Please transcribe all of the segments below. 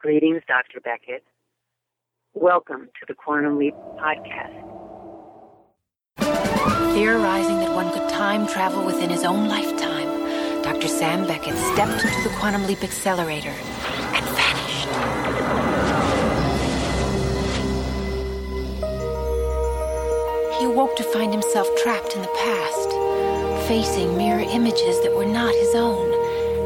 Greetings, Dr. Beckett. Welcome to the Quantum Leap Podcast. Theorizing that one could time travel within his own lifetime, Dr. Sam Beckett stepped into the Quantum Leap Accelerator and vanished. He awoke to find himself trapped in the past, facing mirror images that were not his own,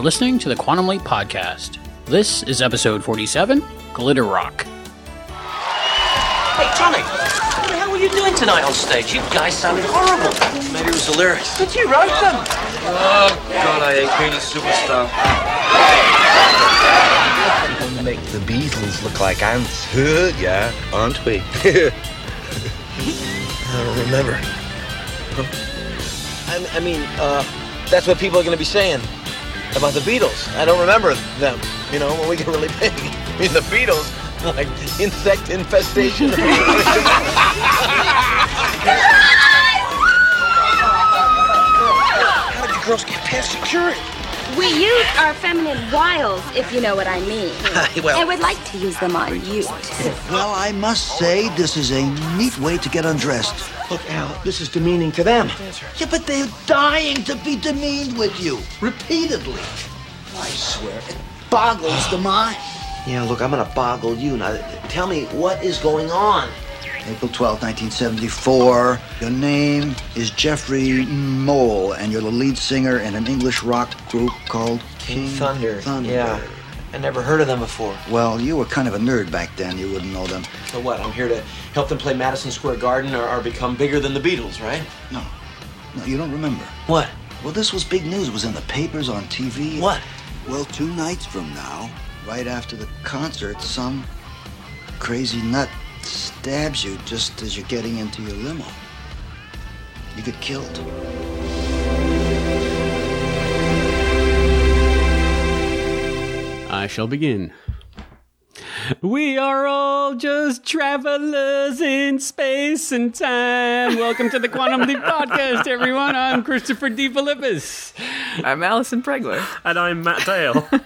Are listening to the Quantum Leap Podcast. This is episode 47 Glitter Rock. Hey, Johnny, what the hell were you doing tonight on stage? You guys sounded horrible. Maybe it was the lyrics. But you wrote them. Oh, God, I hate being a superstar. We're gonna make the Beatles look like ants. yeah, aren't we? I don't remember. I, I mean, uh, that's what people are going to be saying about the Beatles. I don't remember them, you know, when we get really big. I mean, the Beatles, like insect infestation. How did you girls get past security? We use our feminine wiles, if you know what I mean. well- I would like to use them on you. Too. Well, I must say, this is a neat way to get undressed. Look, Al, this is demeaning to them. Yeah, but they're dying to be demeaned with you, repeatedly. I swear, it boggles the mind. Yeah, look, I'm gonna boggle you. Now, tell me, what is going on? April 12, 1974. Your name is Jeffrey Mole, and you're the lead singer in an English rock group called King Thunder. Thunder. Yeah. I never heard of them before. Well, you were kind of a nerd back then. You wouldn't know them. So what? I'm here to help them play Madison Square Garden or, or become bigger than the Beatles, right? No. No, you don't remember. What? Well, this was big news. It was in the papers, on TV. What? Well, two nights from now, right after the concert, some crazy nut stabs you just as you're getting into your limo. You get killed. I shall begin. We are all just travelers in space and time. Welcome to the Quantum Leap Podcast, everyone. I'm Christopher DeFilippis. I'm Allison Pregler. And I'm Matt Dale.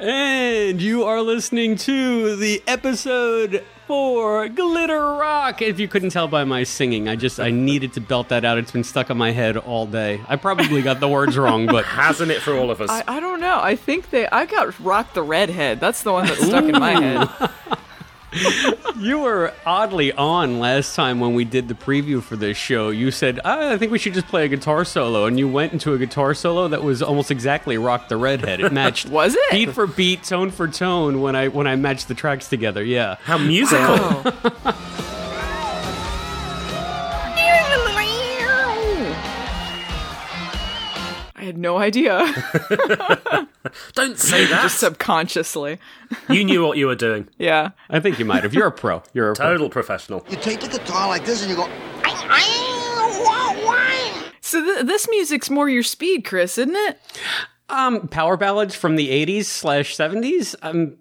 And you are listening to the episode for Glitter Rock. If you couldn't tell by my singing, I just I needed to belt that out. It's been stuck in my head all day. I probably got the words wrong, but Hasn't it for all of us? I, I don't know. I think they. I got Rock the Redhead. That's the one that stuck in my head. you were oddly on last time when we did the preview for this show. You said, ah, I think we should just play a guitar solo. And you went into a guitar solo that was almost exactly Rock the Redhead. It matched Was it? beat for beat, tone for tone when I when I matched the tracks together. Yeah. How musical. I had no idea. Don't say that. Just subconsciously. you knew what you were doing. Yeah. I think you might have. You're a pro. You're a pro. Total professional. You take the guitar like this and you go, So th- this music's more your speed, Chris, isn't it? Um, power ballads from the 80s slash 70s. Um,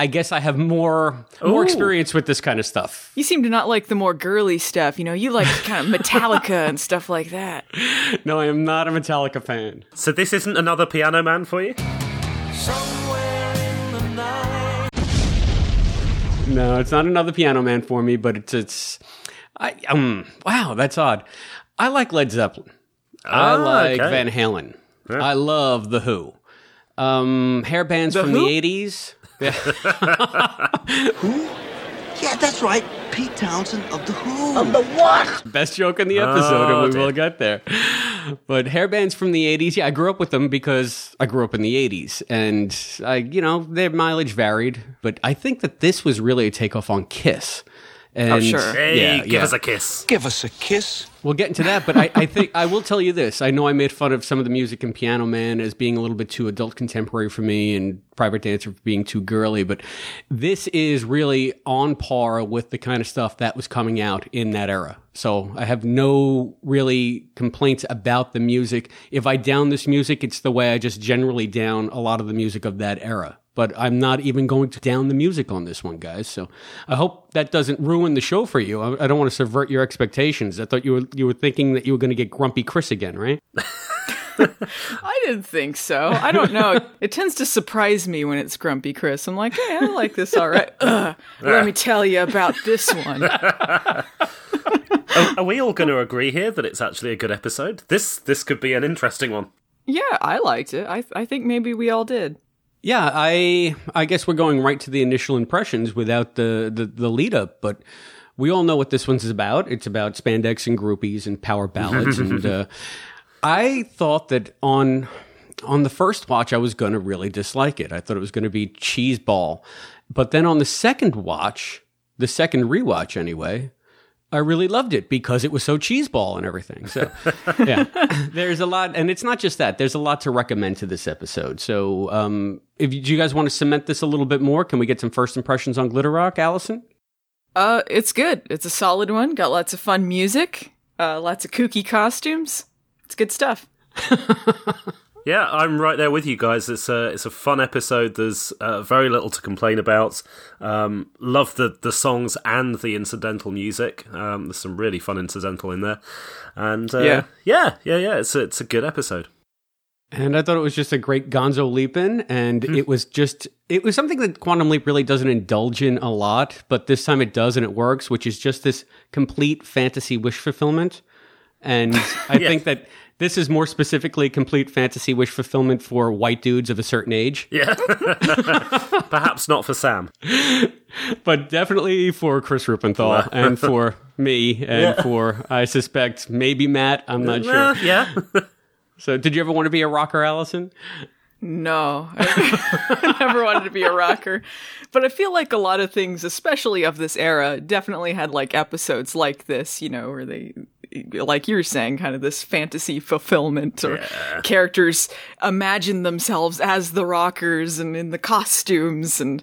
I guess I have more more Ooh. experience with this kind of stuff. You seem to not like the more girly stuff. You know, you like kind of Metallica and stuff like that. No, I am not a Metallica fan. So this isn't another Piano Man for you? No, it's not another Piano Man for me, but it's it's. I um wow, that's odd. I like Led Zeppelin. I Ah, like okay. Van Halen. I love the Who. Um, hair bands The from Who? the eighties. Yeah, Who? Yeah, that's right. Pete Townshend of The Who. Of the what? Best joke in the episode, Oh, and we dear. will get there. But hair bands from the '80s, yeah, I grew up with them because I grew up in the '80s, and I, you know, their mileage varied. But I think that this was really a takeoff on Kiss, Oh, and Oh, sure. Hey, yeah, give yeah. us a kiss. Give us a kiss. We'll get into that, but I, I think I will tell you this. I know I made fun of some of the music in Piano Man as being a little bit too adult contemporary for me and Private Dancer for being too girly, but this is really on par with the kind of stuff that was coming out in that era. So I have no really complaints about the music. If I down this music, it's the way I just generally down a lot of the music of that era. But I'm not even going to down the music on this one, guys. So I hope that doesn't ruin the show for you. I, I don't want to subvert your expectations. I thought you were you were thinking that you were going to get grumpy Chris again, right? I didn't think so. I don't know. it tends to surprise me when it's Grumpy Chris. I'm like, hey, I like this all right. Ugh, let me tell you about this one. Are, are we all going to agree here that it's actually a good episode? This this could be an interesting one. Yeah, I liked it. I I think maybe we all did. Yeah, I I guess we're going right to the initial impressions without the the, the lead up, but we all know what this one's about. It's about spandex and groupies and power ballads, and uh, I thought that on on the first watch I was going to really dislike it. I thought it was going to be cheeseball, but then on the second watch, the second rewatch anyway. I really loved it because it was so cheeseball and everything. So, yeah, there's a lot, and it's not just that. There's a lot to recommend to this episode. So, um, if you, do you guys want to cement this a little bit more, can we get some first impressions on Glitter Rock, Allison? Uh, it's good. It's a solid one. Got lots of fun music. Uh, lots of kooky costumes. It's good stuff. Yeah, I'm right there with you guys. It's a it's a fun episode. There's uh, very little to complain about. Um, love the the songs and the incidental music. Um, there's some really fun incidental in there, and uh, Yeah. yeah, yeah, yeah. It's a, it's a good episode. And I thought it was just a great Gonzo leap in, and it was just it was something that Quantum Leap really doesn't indulge in a lot, but this time it does, and it works, which is just this complete fantasy wish fulfillment. And I think that this is more specifically complete fantasy wish fulfillment for white dudes of a certain age, Yeah, perhaps not for Sam. but definitely for Chris Ruppenthal and for me and for I suspect maybe Matt. I'm not sure. yeah, So, did you ever want to be a rocker, Allison? No, I never wanted to be a rocker. But I feel like a lot of things, especially of this era, definitely had like episodes like this, you know, where they, like you were saying, kind of this fantasy fulfillment or characters imagine themselves as the rockers and in the costumes and,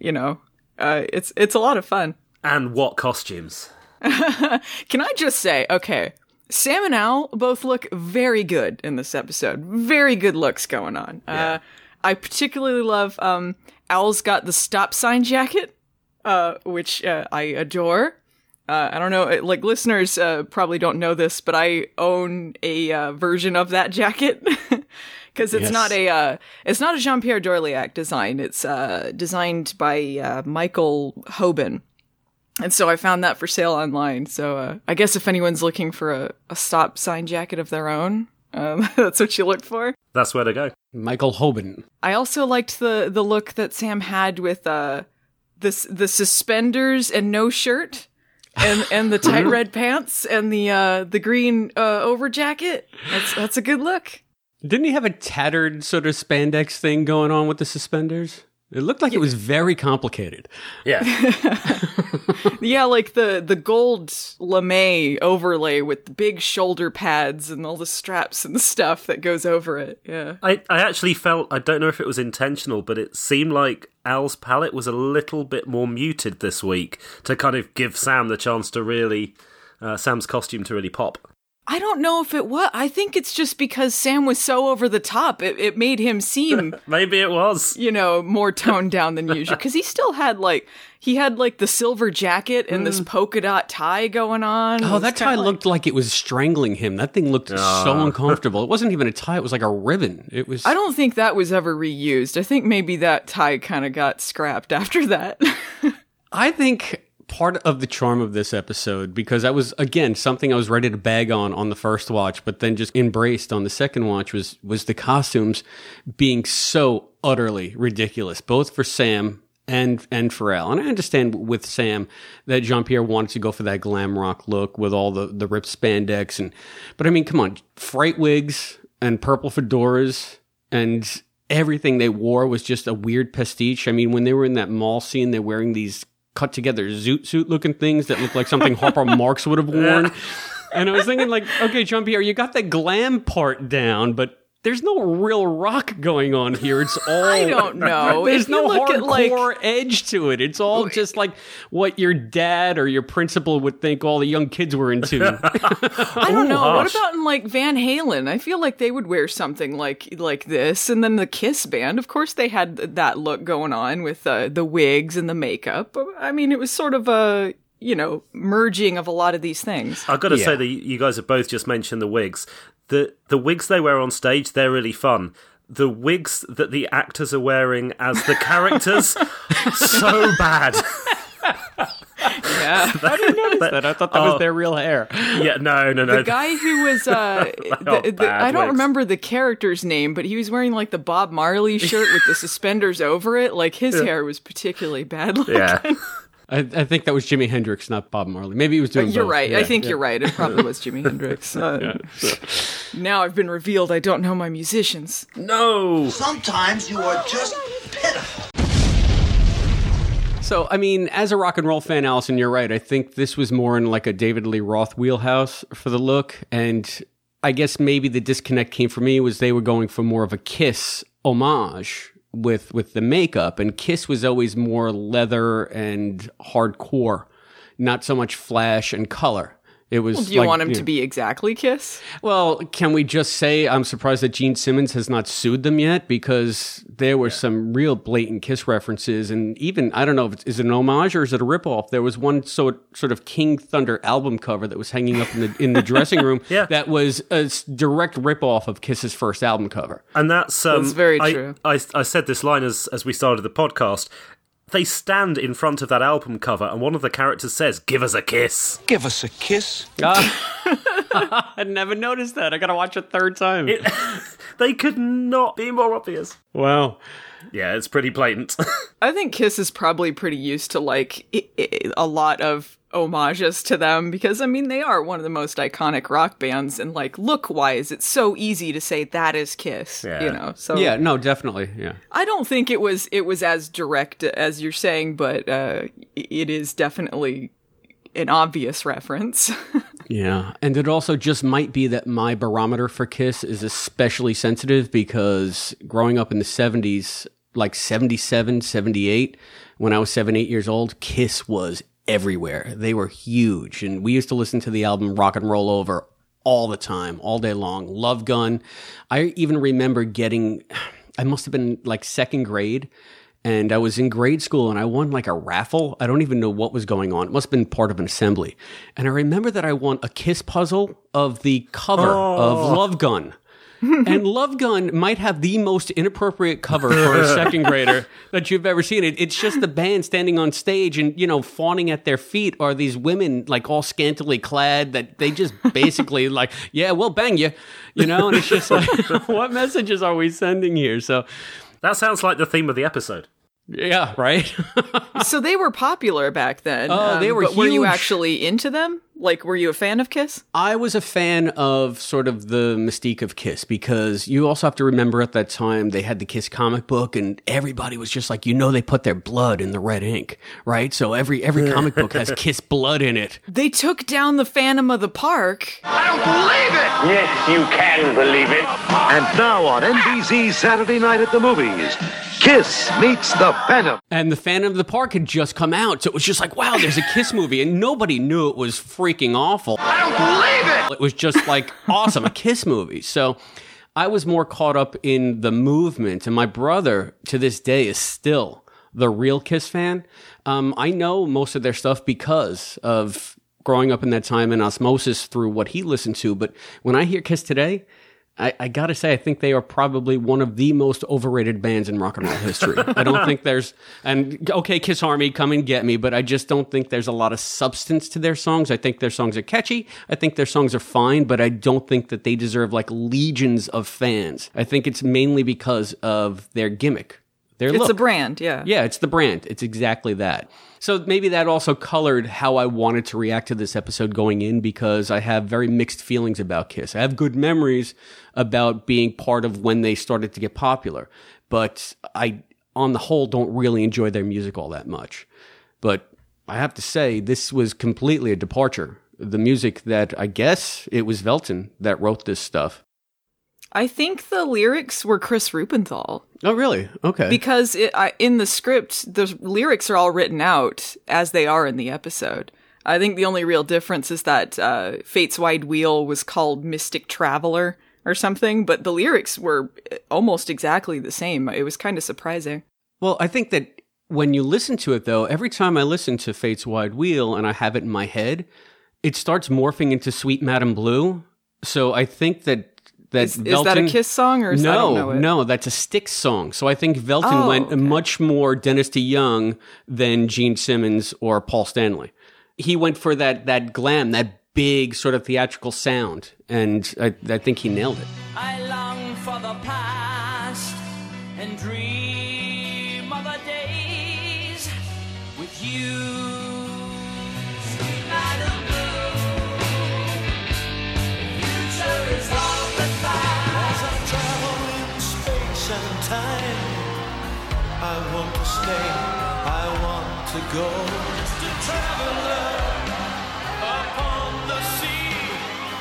you know, uh, it's, it's a lot of fun. and what costumes? Can I just say, okay, Sam and Al both look very good in this episode. Very good looks going on. Uh, I particularly love um, Al's got the stop sign jacket, uh, which uh, I adore. Uh, I don't know, like listeners uh, probably don't know this, but I own a uh, version of that jacket because it's Yes. not a uh, it's not a Jean Pierre Dorliac design. It's uh, designed by uh, Michael Hoban. And so I found that for sale online. So uh, I guess if anyone's looking for a, a stop sign jacket of their own, um, that's what you look for. That's where to go. Michael Hoban. I also liked the the look that Sam had with uh this the suspenders and no shirt. And and the tight red pants and the uh the green uh over jacket. That's that's a good look. Didn't he have a tattered sort of spandex thing going on with the suspenders? It looked like it was very complicated. Yeah, Yeah, like the the gold lame overlay with the big shoulder pads and all the straps and stuff that goes over it. Yeah. I I actually felt I don't know if it was intentional, but it seemed like Al's palette was a little bit more muted this week to kind of give Sam the chance to really uh, Sam's costume to really pop. I don't know if it was. I think it's just because Sam was so over the top. It, it made him seem, Maybe it was. you know, more toned down than usual. Because he still had like he had like the silver jacket and this mm. polka dot tie going on. Oh, that tie like- looked like it was strangling him. That thing looked so uncomfortable. It wasn't even a tie; it was like a ribbon. It was. I don't think that was ever reused. I think maybe that tie kind of got scrapped after that. I think part of the charm of this episode because that was again something I was ready to bag on on the first watch, but then just embraced on the second watch was was the costumes being so utterly ridiculous, both for Sam and and Al. And I understand with Sam that Jean Pierre wanted to go for that glam rock look with all the the ripped spandex and, but I mean, come on, fright wigs and purple fedoras and everything they wore was just a weird pastiche. I mean, when they were in that mall scene, they're wearing these cut together zoot suit looking things that look like something Harpo Marx would have worn. And I was thinking, like, okay, John Pierre, you got the glam part down, but there's no real rock going on here. It's all I don't know. There's no look hardcore like- edge to it. It's all just like what your dad or your principal would think all the young kids were into. I don't know. What about in like Van Halen? I feel like they would wear something like like this, and then the Kiss band. Of course, they had that look going on with uh, the wigs and the makeup. I mean, it was sort of a you know merging of a lot of these things. I've got to Yeah. say that you guys have both just mentioned the wigs. The the wigs they wear on stage, they're really fun. The wigs that the actors are wearing as the characters, so bad. Yeah. I didn't notice that. I thought that Oh. was their real hair. Yeah, no, no, no. The guy who was uh the, the, bad I don't wigs. remember the character's name, but he was wearing like the Bob Marley shirt with the suspenders over it. Like his hair was particularly bad looking. yeah. I, I think that was Jimi Hendrix, not Bob Marley. Maybe he was doing You're both. right. I think yeah. you're right. It probably was Jimi Hendrix. Uh, Now I've been revealed. I don't know my musicians. No. Sometimes you are just pitiful. So, I mean, as a rock and roll fan, Allison, you're right. I think this was more in like a David Lee Roth wheelhouse for the look. And I guess maybe the disconnect came for me was they were going for more of a Kiss homage with with the makeup. And Kiss was always more leather and hardcore, not so much flash and color. It was. Do you like, want him know- to be exactly Kiss? Well, can we just say I'm surprised that Gene Simmons has not sued them yet because there were some real blatant Kiss references, and even I don't know if it's is it an homage or is it a ripoff. There was one sort sort of King Thunder album cover that was hanging up in the in the dressing room Yeah. that was a direct ripoff of Kiss's first album cover. And that's um, That's very I, true. I, I said this line as as we started the podcast. They stand in front of that album cover, and one of the characters says, "Give us a kiss." Give us a kiss. Ah. I never noticed that. I got to watch a third time. They could not be more obvious. wow. Yeah, it's pretty blatant. I think Kiss is probably pretty used to like i- i- a lot of homages to them because I mean they are one of the most iconic rock bands and like look wise it's so easy to say that is Kiss, Yeah. you know. So Yeah. No. Definitely. Yeah. I don't think it was it was as direct as you're saying, but uh, it is definitely an obvious reference. Yeah. And it also just might be that my barometer for Kiss is especially sensitive because growing up in the 70s, like 77, 78, when I was seven, eight years old, Kiss was everywhere. They were huge. And we used to listen to the album Rock and Roll Over all the time, all day long. Love Gun. I even remember getting, I must have been like second grade and I was in grade school and I won like a raffle. I don't even know what was going on. It must have been part of an assembly. And I remember that I won a kiss puzzle of the cover of oh. Love Gun. and Love Gun might have the most inappropriate cover for a second grader that you've ever seen. It, it's just the band standing on stage and, you know, fawning at their feet are these women like all scantily clad that they just basically like, yeah, we'll bang you, you know? And it's just like, what messages are we sending here? So, that sounds like the theme of the episode. yeah, right? so they were popular back then. um, Oh, they were But were you actually into them? Like, were you a fan of Kiss? I was a fan of sort of the mystique of Kiss because you also have to remember at that time they had the Kiss comic book and everybody was just like, you know, they put their blood in the red ink, right? So every every comic book has Kiss blood in it. They took down the Phantom of the Park. I don't believe it. Yes, you can believe it. And now on NBC Saturday Night at the Movies, Kiss meets the Phantom. And the Phantom of the Park had just come out, so it was just like, wow, there's a Kiss movie, and nobody knew it was freaking awful. I don't believe it. It was just like awesome, a Kiss movie. So I was more caught up in the movement, and my brother to this day is still the real Kiss fan. Um, I know most of their stuff because of growing up in that time and osmosis through what he listened to. But when I hear Kiss today, I, I gotta say, I think they are probably one of the most overrated bands in rock and roll history. I don't think there's, and okay, Kiss Army, come and get me, but I just don't think there's a lot of substance to their songs. I think their songs are catchy. I think their songs are fine, but I don't think that they deserve like legions of fans. I think it's mainly because of their gimmick. Their It's look. a brand, yeah. Yeah, it's the brand. It's exactly that. So maybe that also colored how I wanted to react to this episode going in because I have very mixed feelings about Kiss. I have good memories about being part of when they started to get popular, but I, on the whole, don't really enjoy their music all that much. But I have to say, this was completely a departure. The music that I guess it was Velton that wrote this stuff. I think the lyrics were Chris Ruppenthal. Oh, really? Okay. Because it, I, in the script, the lyrics are all written out as they are in the episode. I think the only real difference is that uh, Fate's Wide Wheel was called Mystic Traveler or something, but the lyrics were almost exactly the same. It was kind of surprising. Well, I think that when you listen to it, though, every time I listen to Fate's Wide Wheel and I have it in my head, it starts morphing into Suite Madame Blue. So I think that that is, is that a Kiss song or no? No, that's a Styx song. So I think Velton Oh, went okay. much more Dennis DeYoung than Gene Simmons or Paul Stanley. He went for that that glam, that big sort of theatrical sound, and I, I think he nailed it. Time, I want to stay, I want to go. Just a traveler upon the sea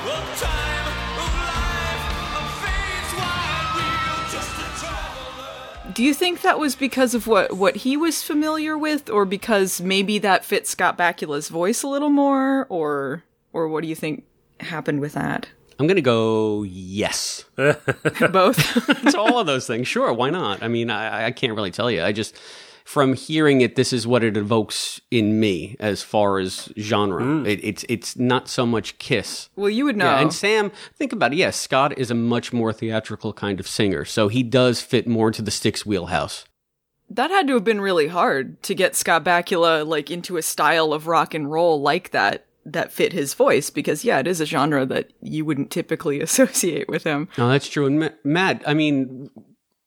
of time, of life, of fate's wide wheel. Just a traveler. Do you think that was because of what what he was familiar with, or because maybe that fit Scott Bakula's voice a little more, or or what do you think happened with that? I'm going to go yes. Both. it's all of those things. Sure, why not? I mean, I, I can't really tell you. I just, from hearing it, this is what it evokes in me as far as genre. Hmm. It, it's it's not so much Kiss. Well, you would know. Yeah, and Sam, think about it. Yes, Scott is a much more theatrical kind of singer, so he does fit more into the Styx wheelhouse. that had to have been really hard to get Scott Bakula like into a style of rock and roll like that that fit his voice because yeah, it is a genre that you wouldn't typically associate with him. No, that's true. And Matt, I mean,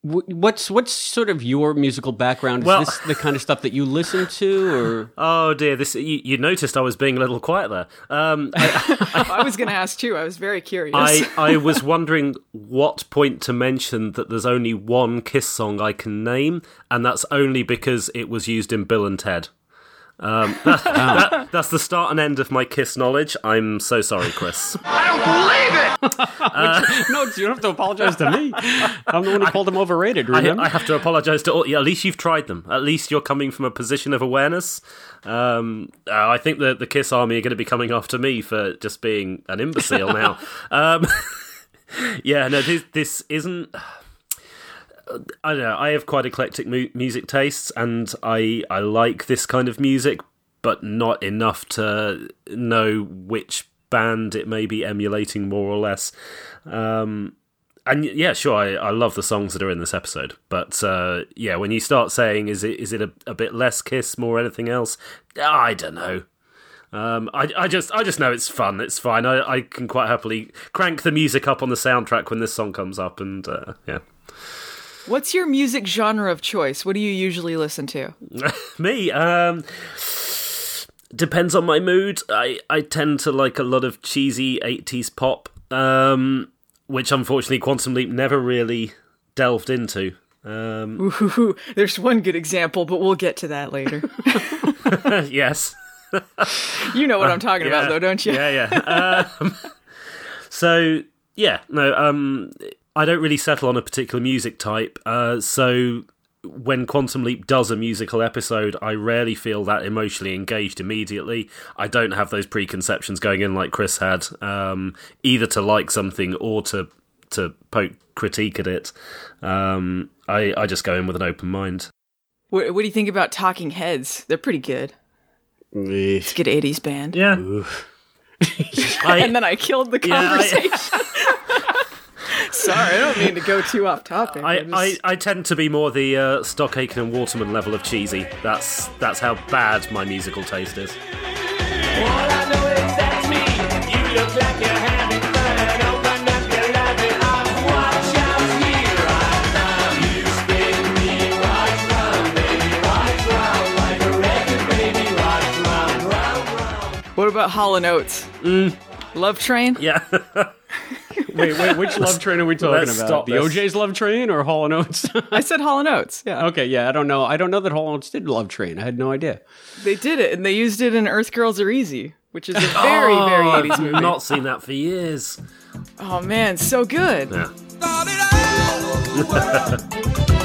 what's what's sort of your musical background? Is Well- this the kind of stuff that you listen to, or Oh dear, this you, you noticed I was being a little quiet there. Um, I, I was going to ask too. I was very curious. I, I was wondering what point to mention that there's only one Kiss song I can name, and that's only because it was used in Bill and Ted. Um, that- that- that's the start and end of my Kiss knowledge. I'm so sorry, Chris. I don't believe it! no, you don't have to apologize to me. I'm the one who called them overrated. I, I have to apologise to all. Yeah, at least you've tried them. At least you're coming from a position of awareness. Um, uh, I think that the Kiss Army are going to be coming after me for just being an imbecile now. Um, yeah, no, this this isn't. I don't know. I have quite eclectic mu- music tastes, and I I like this kind of music, but not enough to know which band it may be emulating more or less. Um, and yeah, sure, I, I love the songs that are in this episode, but uh, yeah, when you start saying is it is it a, a bit less Kiss, more anything else? I don't know. Um, I, I just I just know it's fun. It's fine. I, I can quite happily crank the music up on the soundtrack when this song comes up, and uh, yeah. What's your music genre of choice? What do you usually listen to? Me, um, depends on my mood. I, I tend to like a lot of cheesy 80s pop, um, which unfortunately Quantum Leap never really delved into. Um, Ooh, there's one good example, but we'll get to that later. yes. you know what I'm talking Yeah. about, though, don't you? Yeah, yeah. Um, so yeah, no, um, I don't really settle on a particular music type. Uh, so when Quantum Leap does a musical episode, I rarely feel that emotionally engaged immediately. I don't have those preconceptions going in like Chris had, um, either to like something or to to poke critique at it. Um, I I just go in with an open mind. What, what do you think about Talking Heads? They're pretty good. It's a good 80s band. Yeah. and then I killed the Yeah, I- conversation. Sorry, I don't mean to go too off topic. I, just- I, I tend to be more the uh, Stock Aitken and Waterman level of cheesy. That's that's how bad my musical taste is. What about Hall and Oates? Mm. Love Train? Yeah. Wait, wait, which love train are we talking Let's about? The this. O'Jays love train or Hall and Oates? I said Hall and Oates. Yeah, okay, yeah, I don't know. I don't know that Hall and Oates did love train. I had no idea. they did it, and they used it in Earth Girls Are Easy, which is a very, very Oh, 80s movie. I've not seen that for years. Oh man, so good. Yeah.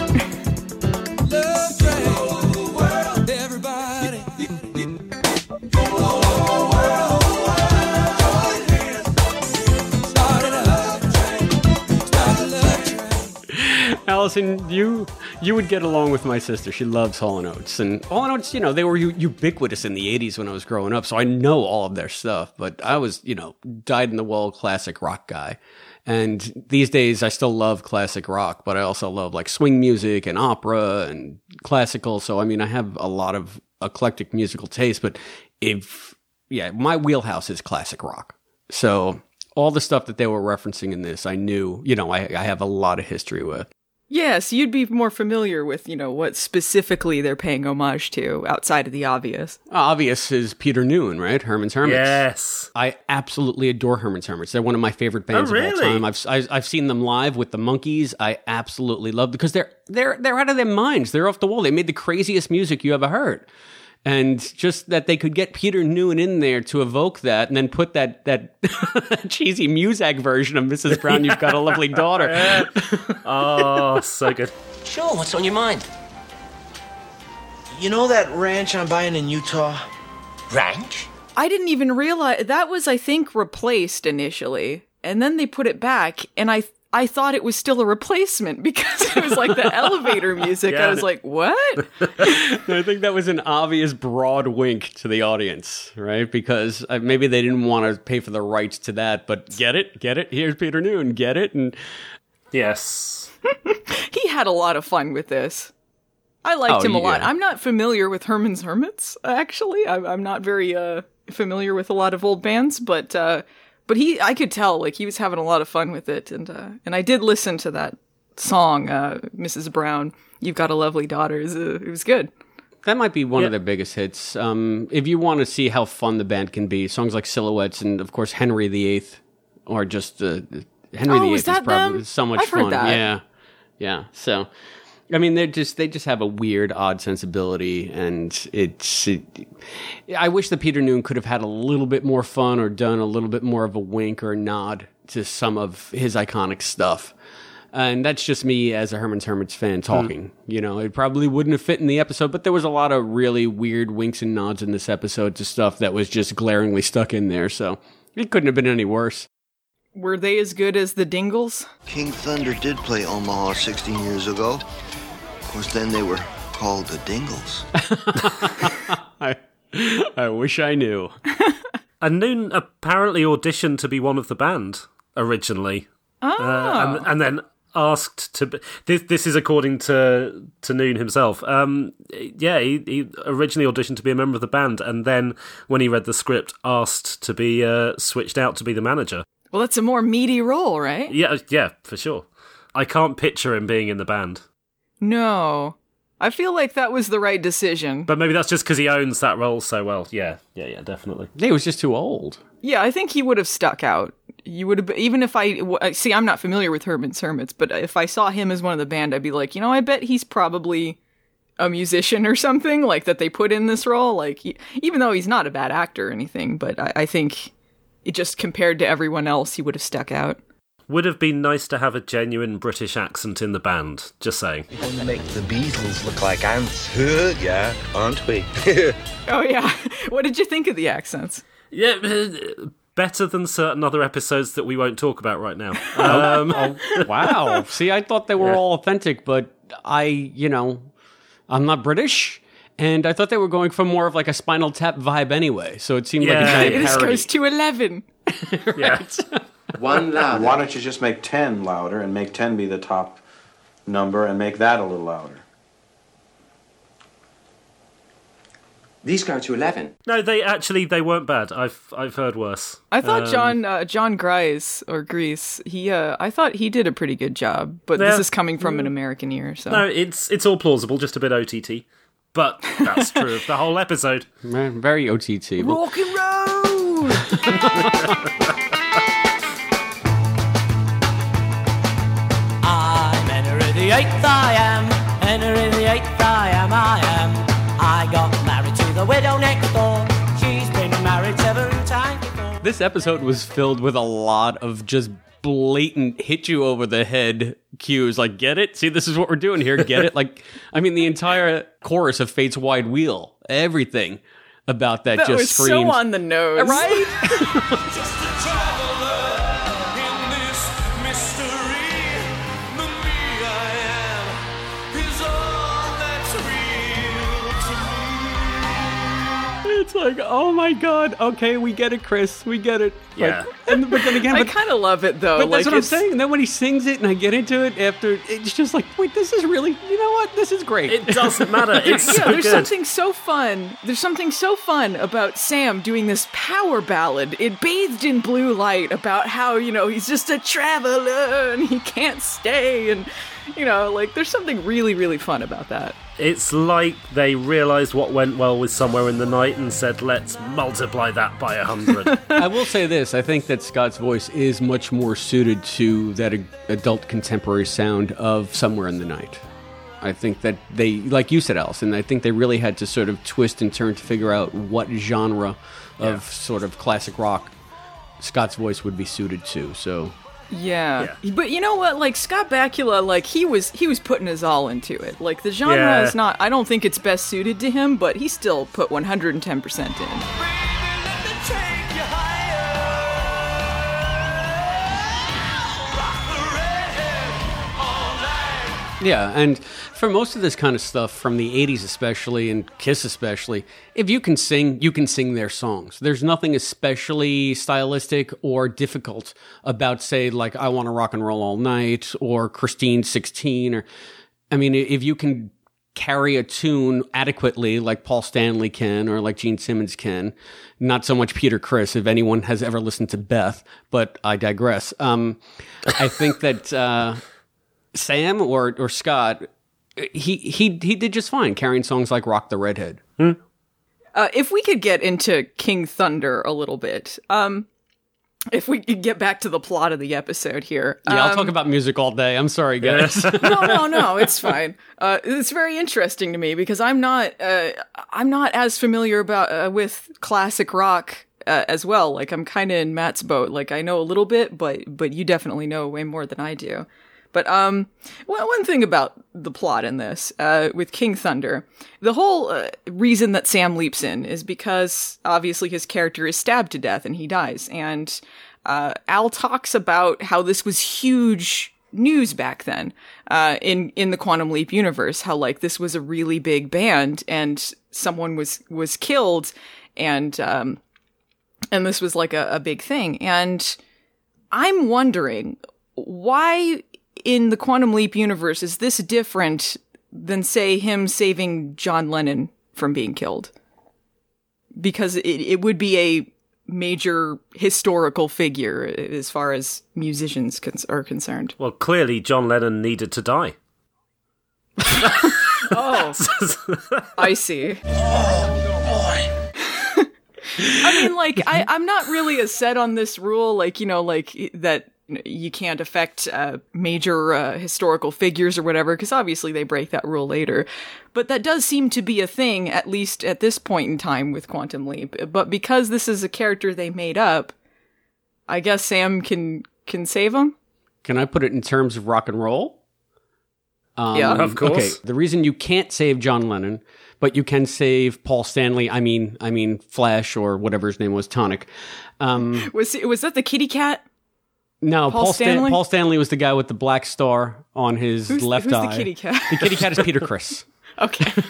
Allison, you you would get along with my sister. She loves Hall and Oates, and Hall and Oates, you know, they were u- ubiquitous in the '80s when I was growing up, so I know all of their stuff. But I was, you know, dyed in the wool classic rock guy, and these days I still love classic rock, but I also love like swing music and opera and classical. So I mean, I have a lot of eclectic musical taste. But if yeah, my wheelhouse is classic rock. So all the stuff that they were referencing in this, I knew, you know, I, I have a lot of history with. Yes, you'd be more familiar with, you know, what specifically they're paying homage to outside of the obvious. Obvious is Peter Noone, right? Herman's Hermits. Yes. I absolutely adore Herman's Hermits. They're one of my favorite oh, bands Oh, of all time. I've, I've I've seen them live with the Monkees. I absolutely love because they're they're they're out of their minds. They're off the wall. They made the craziest music you ever heard. And just that they could get Peter Noone in there to evoke that, and then put that that cheesy Muzak version of Mrs. Brown, "You've Got a Lovely Daughter." Oh, so good. Sure, what's on your mind? You know that ranch I'm buying in Utah? Ranch? I didn't even realize that was, I think, replaced initially, and then they put it back, and I I thought it was still a replacement because it was like the elevator music. I was like, what? I think that was an obvious broad wink to the audience, right? Because uh, maybe they didn't want to pay for the rights to that, but get it, get it. Here's Peter Noone, get it, and Yes. he had a lot of fun with this. I liked Oh, him a lot. I'm not familiar with Herman's Hermits, actually. I'm, I'm not very uh, familiar with a lot of old bands, but uh, but he, I could tell, like he was having a lot of fun with it, and uh, and I did listen to that song, uh, Mrs. Brown. You've got a lovely daughter. It was, uh, it was good. that might be one Yeah. of their biggest hits. Um, if you want to see how fun the band can be, songs like Silhouettes and of course Henry VIII, or just uh, Henry Oh, VIII is is probably them? so much I've heard fun. that. Yeah, yeah. So. I mean, they just they just have a weird, odd sensibility, and it's. It, I wish that Peter Noone could have had a little bit more fun, or done a little bit more of a wink or nod to some of his iconic stuff. And that's just me as a Herman's Hermits fan talking. Hmm. You know, it probably wouldn't have fit in the episode, but there was a lot of really weird winks and nods in this episode to stuff that was just glaringly stuck in there. So it couldn't have been any worse. Were they as good as the Dingles? King Thunder did play Omaha 16 years ago. Of course, then they were called the Dingles. I, I wish I knew. And Noone apparently auditioned to be one of the band originally. Oh. Uh, and, and then asked to be, this this is according to to Noone himself. Um yeah, he, he originally auditioned to be a member of the band and then when he read the script asked to be uh, switched out to be the manager. Well, that's a more meaty role, right? Yeah, yeah, for sure. I can't picture him being in the band. No. I feel like that was the right decision. But maybe that's just because he owns that role so well. Yeah, yeah, yeah, definitely. He was just too old. Yeah, I think he would have stuck out. You would have, even if I w- uh, see, I'm not familiar with Herman's Hermits, but if I saw him as one of the band, I'd be like, you know, I bet he's probably a musician or something like that they put in this role. Like, he, even though he's not a bad actor or anything, but I, I think it just compared to everyone else, he would have stuck out. Would have been nice to have a genuine British accent in the band. Just saying. We make the Beatles look like ants. Yeah, aren't we? Oh yeah, what did you think of the accents? Yeah, uh, better than certain other episodes that we won't talk about right now. Um, Oh, wow. See, I thought they were Yeah. all authentic, but I, you know, I'm not British. And I thought they were going for more of like a Spinal Tap vibe anyway. So it seemed like a Yeah. giant This parody. goes to eleven. yeah. One louder. Why don't you just make 10 louder and make 10 be the top number and make that a little louder? These go to 11. No, they actually they weren't bad. I've I've heard worse. I thought Um, John uh, John Grice or Grease, he uh, I thought he did a pretty good job, but this is coming from an American ear, so No, it's it's all plausible, just a bit OTT but that's true of the whole episode. Man, Very OTT. Rock and roll! I'm Henry the Eighth, I am. Henry the Eighth, I am, I am. I got married to the widow next door. She's been married seven times before. This episode was filled with a lot of just blatant hit you over the head cues like get it? See this is what we're doing here. Get it? Like i mean the entire chorus of fate's wide wheel everything about that, That just was screams so on the nose. right like oh my god okay we get it chris we get it Like, Yeah. and, but then again I kind of love it though. But like that's what I'm saying. And then when he sings it and I get into it after, it's just like, wait, this is really, you know what? This is great. It doesn't matter. It's yeah, so there's good. something so fun. There's something so fun about Sam doing this power ballad. It bathed in blue light about how, you know, he's just a traveler and he can't stay and you know, like there's something really really fun about that. It's like they realised what went well with Somewhere in the Night and said, let's multiply that by a hundred. I will say this: I think that Scott's voice is much more suited to that a- adult contemporary sound of "Somewhere in the Night." I think that they, like you said, Allison, I think they really had to sort of twist and turn to figure out what genre of sort of classic rock Scott's voice would be suited to. So Yeah. But you know what? Like Scott Bakula, like he was he was putting his all into it. Like the genre Yeah. is not I don't think it's best suited to him, but he still put 110% in. Yeah, and for most of this kind of stuff, from the 80s especially, and Kiss especially, if you can sing, you can sing their songs. There's nothing especially stylistic or difficult about, say, like I Want to Rock and Roll All Night or Christine 16, or, I mean, if you can carry a tune adequately like Paul Stanley can or like Gene Simmons can, not so much Peter Criss, if anyone has ever listened to Beth, but I digress. Um, I think that, uh, Sam or or Scott, he he he did just fine carrying songs like "Rock the Redhead." Uh, if we could get into King Thunder a little bit, um, if we could get back to the plot of the episode here. Yeah, I'll um, talk about music all day. I'm sorry, guys. no, no, no, it's fine. Uh, it's very interesting to me because I'm not, uh, I'm not as familiar about uh, with classic rock uh, as well. Like I'm kind of in Matt's boat. Like I know a little bit, but but you definitely know way more than I do. But um, well, one thing about the plot in this uh, with King Thunder, the whole uh, reason that Sam leaps in is because obviously his character is stabbed to death and he dies, and uh, Al talks about how this was huge news back then uh, in in the Quantum Leap universe. How like this was a really big band and someone was was killed, and um, and this was like a, a big thing. And I'm wondering why in the Quantum Leap universe is this different than say him saving John Lennon from being killed? Because it, it would be a major historical figure as far as musicians cons- are concerned. well, clearly John Lennon needed to die. Oh, I see. Oh, I mean, like, I, I'm not really as set on this rule, like, you know, like that you can't affect uh, major uh, historical figures or whatever, because obviously they break that rule later. But that does seem to be a thing, at least at this point in time with Quantum Leap. But because this is a character they made up, I guess Sam can can save him. Can I put it in terms of rock and roll? Um, Yeah. Of course. Okay, the reason you can't save John Lennon, but you can save Paul Stanley. I mean, I mean Flash or whatever his name was, Tonic. Um, Was was that the kitty cat? No, Paul Paul, Stan- Stanley? Paul Stanley was the guy with the black star on his Who's- left who's the kitty cat? The kitty cat is Peter Criss. Okay.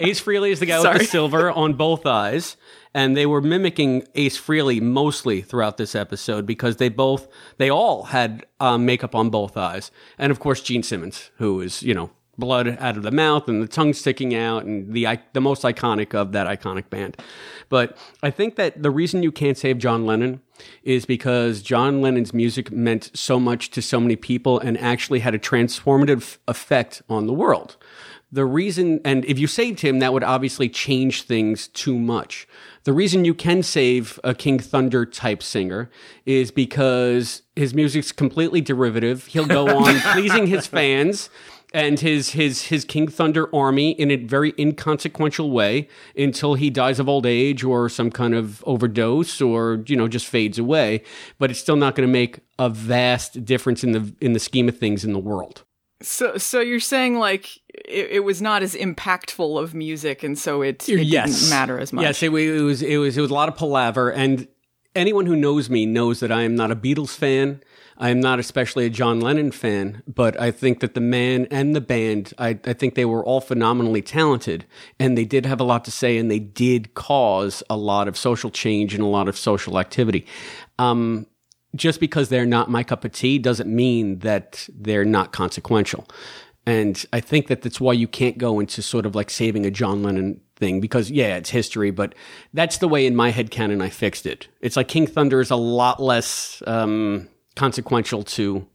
Ace Frehley is the guy with the silver on both eyes, and they were mimicking Ace Frehley mostly throughout this episode because they both, they all had um, makeup on both eyes, and of course Gene Simmons, who is you know blood out of the mouth and the tongue sticking out, and the the most iconic of that iconic band. But I think that the reason you can't save John Lennon is because John Lennon's music meant so much to so many people and actually had a transformative effect on the world the reason, and if you saved him, that would obviously change things too much. The reason you can save a King Thunder type singer is because his music's completely derivative. He'll go on pleasing his fans. And his his his King Thunder army in a very inconsequential way until he dies of old age or some kind of overdose or you know just fades away. But it's still not going to make a vast difference in the in the scheme of things in the world. So, so you're saying like it, it was not as impactful of music, and so it, it yes. didn't matter as much. Yes, it, it was it was it was a lot of palaver, and anyone who knows me knows that I am not a Beatles fan. I am not especially a John Lennon fan, but I think that the man and the band, I, I think they were all phenomenally talented, and they did have a lot to say, and they did cause a lot of social change and a lot of social activity. Um, just because they're not my cup of tea doesn't mean that they're not consequential. And I think that that's why you can't go into sort of like saving a John Lennon thing because yeah, it's history, but that's the way in my head canon I fixed it. It's like King Thunder is a lot less um, consequential to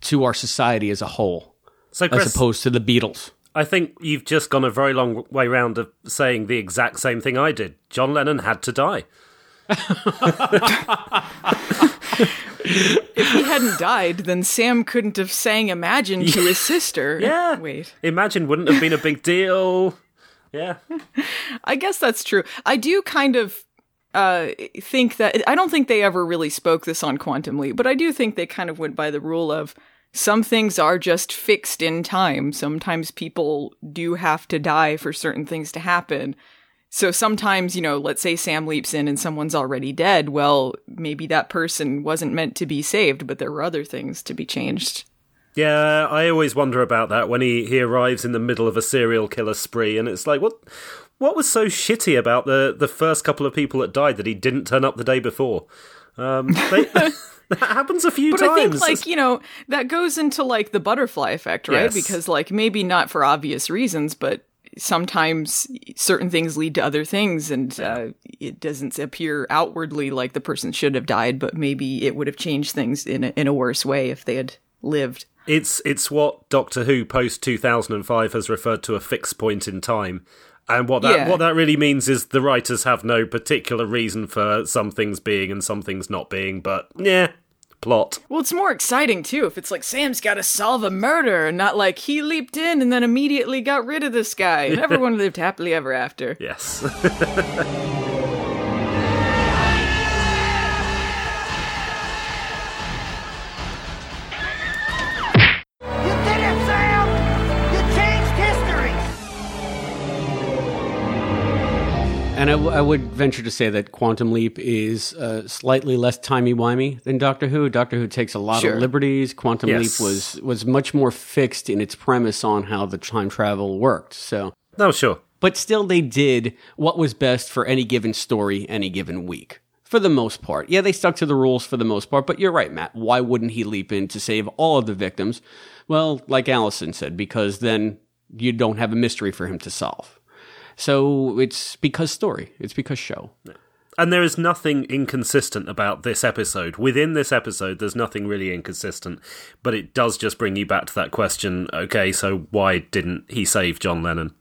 to our society as a whole, So, Chris- as opposed to the Beatles. I think you've just gone a very long way round of saying the exact same thing I did. John Lennon had to die. if he hadn't died, then Sam couldn't have sang "Imagine" to his sister. Yeah. Wait. Imagine wouldn't have been a big deal. Yeah. I guess that's true. I do kind of uh, think that I don't think they ever really spoke this on Quantum Leap, but I do think they kind of went by the rule of some things are just fixed in time. Sometimes people do have to die for certain things to happen. So sometimes, you know, let's say Sam leaps in and someone's already dead. Well, maybe that person wasn't meant to be saved, but there were other things to be changed. Yeah, I always wonder about that when he, he arrives in the middle of a serial killer spree, and it's like, what what was so shitty about the, the first couple of people that died that he didn't turn up the day before? Um, they, that happens a few but times. I think, like, you know, that goes into, like, the butterfly effect, right? Yes. Because, like, maybe not for obvious reasons, but sometimes certain things lead to other things, and uh, it doesn't appear outwardly like the person should have died, but maybe it would have changed things in a, in a worse way if they had lived. It's it's what Doctor Who post two thousand and five has referred to a fixed point in time, and what that Yeah. what that really means is the writers have no particular reason for some things being and some things not being, but yeah, plot. Well, it's more exciting too if it's like Sam's got to solve a murder, and not like he leaped in and then immediately got rid of this guy, and everyone lived happily ever after. Yes. And I, w- I would venture to say that Quantum Leap is uh, slightly less timey wimey than Doctor Who. Doctor Who takes a lot Sure. of liberties. Quantum Yes. Leap was was much more fixed in its premise on how the time travel worked. So no, sure, but still, they did what was best for any given story, any given week. For the most part, yeah, they stuck to the rules for the most part. But you're right, Matt. Why wouldn't he leap in to save all of the victims? Well, like Allison said, because then you don't have a mystery for him to solve. So it's because story. It's because show. And there is nothing inconsistent about this episode. Within this episode, there's nothing really inconsistent, but it does just bring you back to that question. Okay, so why didn't he save John Lennon?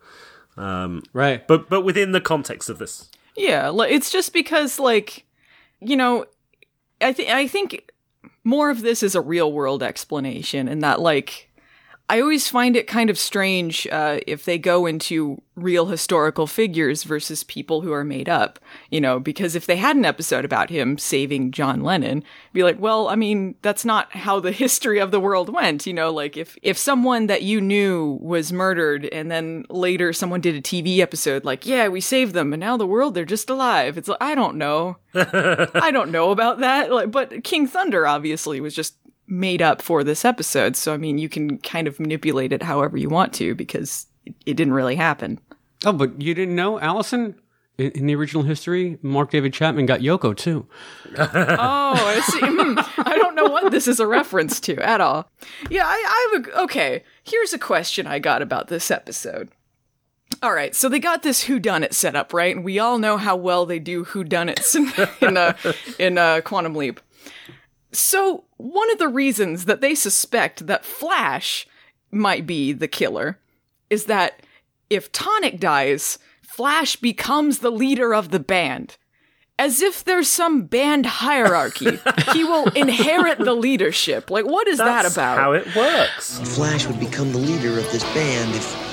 Um, right. But but within the context of this, Yeah, li- it's just because like you know, I think I think more of this is a real world explanation and that like I always find it kind of strange uh, if they go into real historical figures versus people who are made up, you know, because if they had an episode about him saving John Lennon, be like, well, I mean, that's not how the history of the world went, you know, like if if someone that you knew was murdered and then later someone did a TV episode like, yeah, we saved them and now the world they're just alive. It's like I don't know. I don't know about that. Like but King Thunder obviously was just made up for this episode. So I mean, you can kind of manipulate it however you want to because it, didn't really happen. Oh, but you didn't know, Allison? In, in the original history, Mark David Chapman got Yoko too. oh, I see. Hmm, I don't know what this is a reference to at all. Yeah, I, I have a, okay. Here's a question I got about this episode. All right, so they got this Who Done It set up, right? And we all know how well they do Who Done It in in, uh, in uh, Quantum Leap. So one of the reasons that they suspect that Flash might be the killer is that if Tonic dies, Flash becomes the leader of the band. as if there's some band hierarchy. he will inherit the leadership. Like, what is that That's about? how it works. Flash would become the leader of this band if.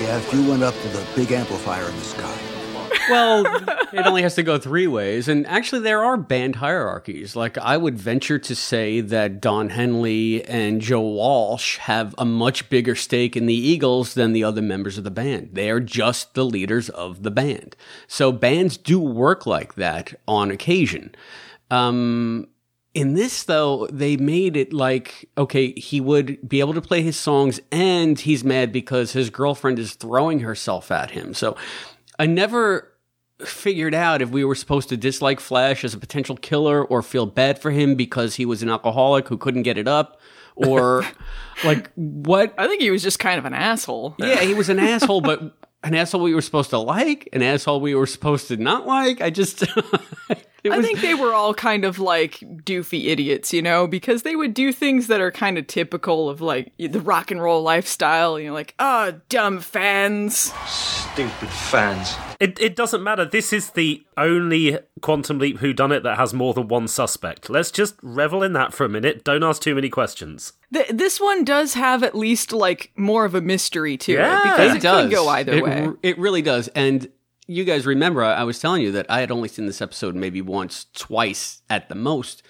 Yeah, if you went up to the big amplifier in the sky. Well, it only has to go three ways. And actually, there are band hierarchies. Like, I would venture to say that Don Henley and Joe Walsh have a much bigger stake in the Eagles than the other members of the band. They are just the leaders of the band. So, bands do work like that on occasion. Um, in this, though, they made it like, okay, he would be able to play his songs and he's mad because his girlfriend is throwing herself at him. So I never figured out if we were supposed to dislike Flash as a potential killer or feel bad for him because he was an alcoholic who couldn't get it up or like what. I think he was just kind of an asshole. Yeah, he was an asshole, but an asshole we were supposed to like, an asshole we were supposed to not like. I just. I think they were all kind of like doofy idiots, you know, because they would do things that are kind of typical of like the rock and roll lifestyle. You know, like, oh, dumb fans. Stupid fans. It, it doesn't matter. This is the only Quantum Leap whodunit that has more than one suspect. Let's just revel in that for a minute. Don't ask too many questions. Th- this one does have at least like more of a mystery to Yeah. it because it, does could go either it, way. r- It really does. And you guys remember, I was telling you that I had only seen this episode maybe once, twice at the most.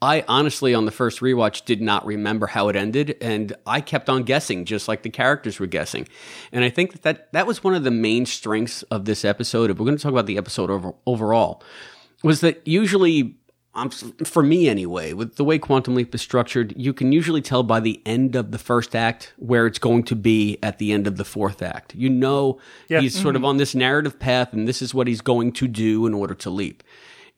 I honestly, on the first rewatch, did not remember how it ended, and I kept on guessing, just like the characters were guessing. And I think that that, that was one of the main strengths of this episode. If we're going to talk about the episode over, overall, was that usually, um, for me anyway, with the way Quantum Leap is structured, you can usually tell by the end of the first act where it's going to be at the end of the fourth act. You know, Yeah. he's sort of on this narrative path, and this is what he's going to do in order to leap.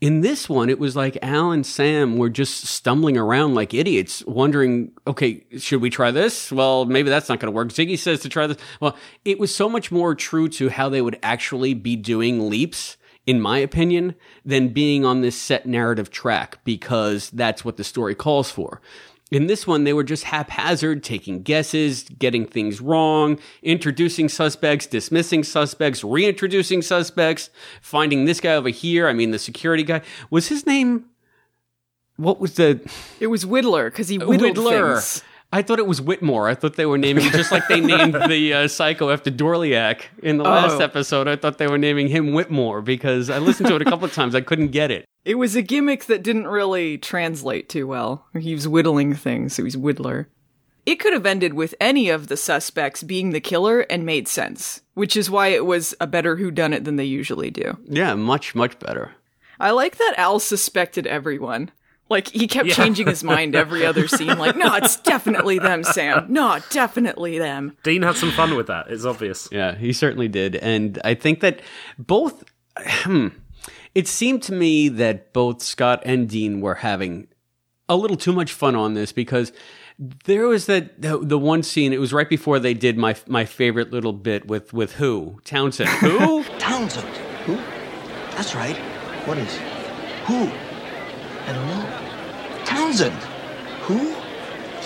In this one, it was like Al and Sam were just stumbling around like idiots, wondering, okay, should we try this? Well, maybe that's not going to work. Ziggy says to try this. Well, it was so much more true to how they would actually be doing leaps, in my opinion, than being on this set narrative track because that's what the story calls for. In this one, they were just haphazard, taking guesses, getting things wrong, introducing suspects, dismissing suspects, reintroducing suspects, finding this guy over here. I mean, the security guy. Was his name? What was the. It was Whittler because he whittled Whittler. things. I thought it was Whitmore. I thought they were naming it just like they named the uh, psycho after Dorliak in the last Oh. episode. I thought they were naming him Whitmore because I listened to it a couple of times. I couldn't get it. It was a gimmick that didn't really translate too well. He was whittling things, so was Whittler. It could have ended with any of the suspects being the killer and made sense, which is why it was a better whodunit than they usually do. Yeah, much, much better. I like that Al suspected everyone. Like, he kept Yeah. changing his mind every other scene. Like, no, it's definitely them, Sam. No, definitely them. Dean had some fun with that. It's obvious. Yeah, he certainly did. And I think that both, hmm, it seemed to me that both Scott and Dean were having a little too much fun on this because there was that the, the one scene. It was right before they did my my favorite little bit with with who Townshend. Who Townshend. Who? That's right. What is? Who? I don't know. Townshend. Who?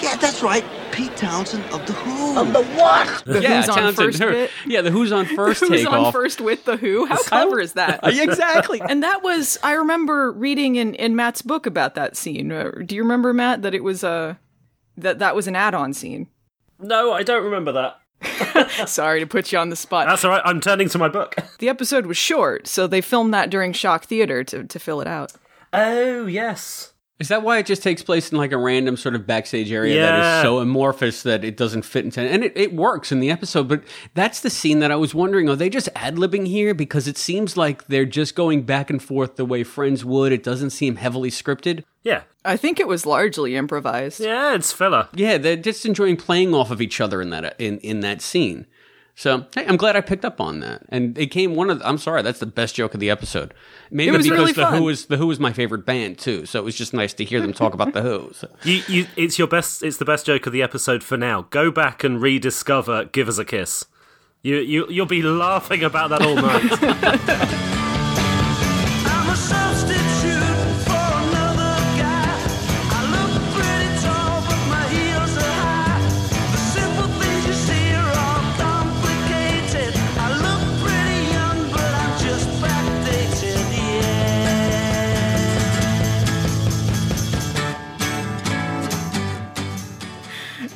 Yeah, that's right. Pete Townshend of the Who. Of the what? Yeah, The yeah, Who's on Townshend. first Who- bit? Yeah, the who's on first Who's take on off. first with the Who? How clever is that? exactly. And that was I remember reading in in Matt's book about that scene. Uh, Do you remember Matt that it was a that that was an add-on scene? No, I don't remember that. Sorry to put you on the spot. That's all right. I'm turning to my book. the episode was short, so they filmed that during Shock Theater to to fill it out. Oh, yes. Is that why it just takes place in like a random sort of backstage area that Yeah. is so amorphous that it doesn't fit into and it, it works in the episode, but that's the scene that I was wondering, are they just ad libbing here? Because it seems like they're just going back and forth the way friends would. It doesn't seem heavily scripted. Yeah. I think it was largely improvised. Yeah, it's filler. Yeah, they're just enjoying playing off of each other in that in, in that scene. So hey, I'm glad I picked up on that, and it came one of. The, I'm sorry, that's the best joke of the episode. Maybe It was because really the fun. Who is the Who is my favorite band too, so it was just nice to hear them talk about the Who. So. You, you, it's your best. It's the best joke of the episode for now. Go back and rediscover "Give Us a Kiss." You, you, you'll be laughing about that all night.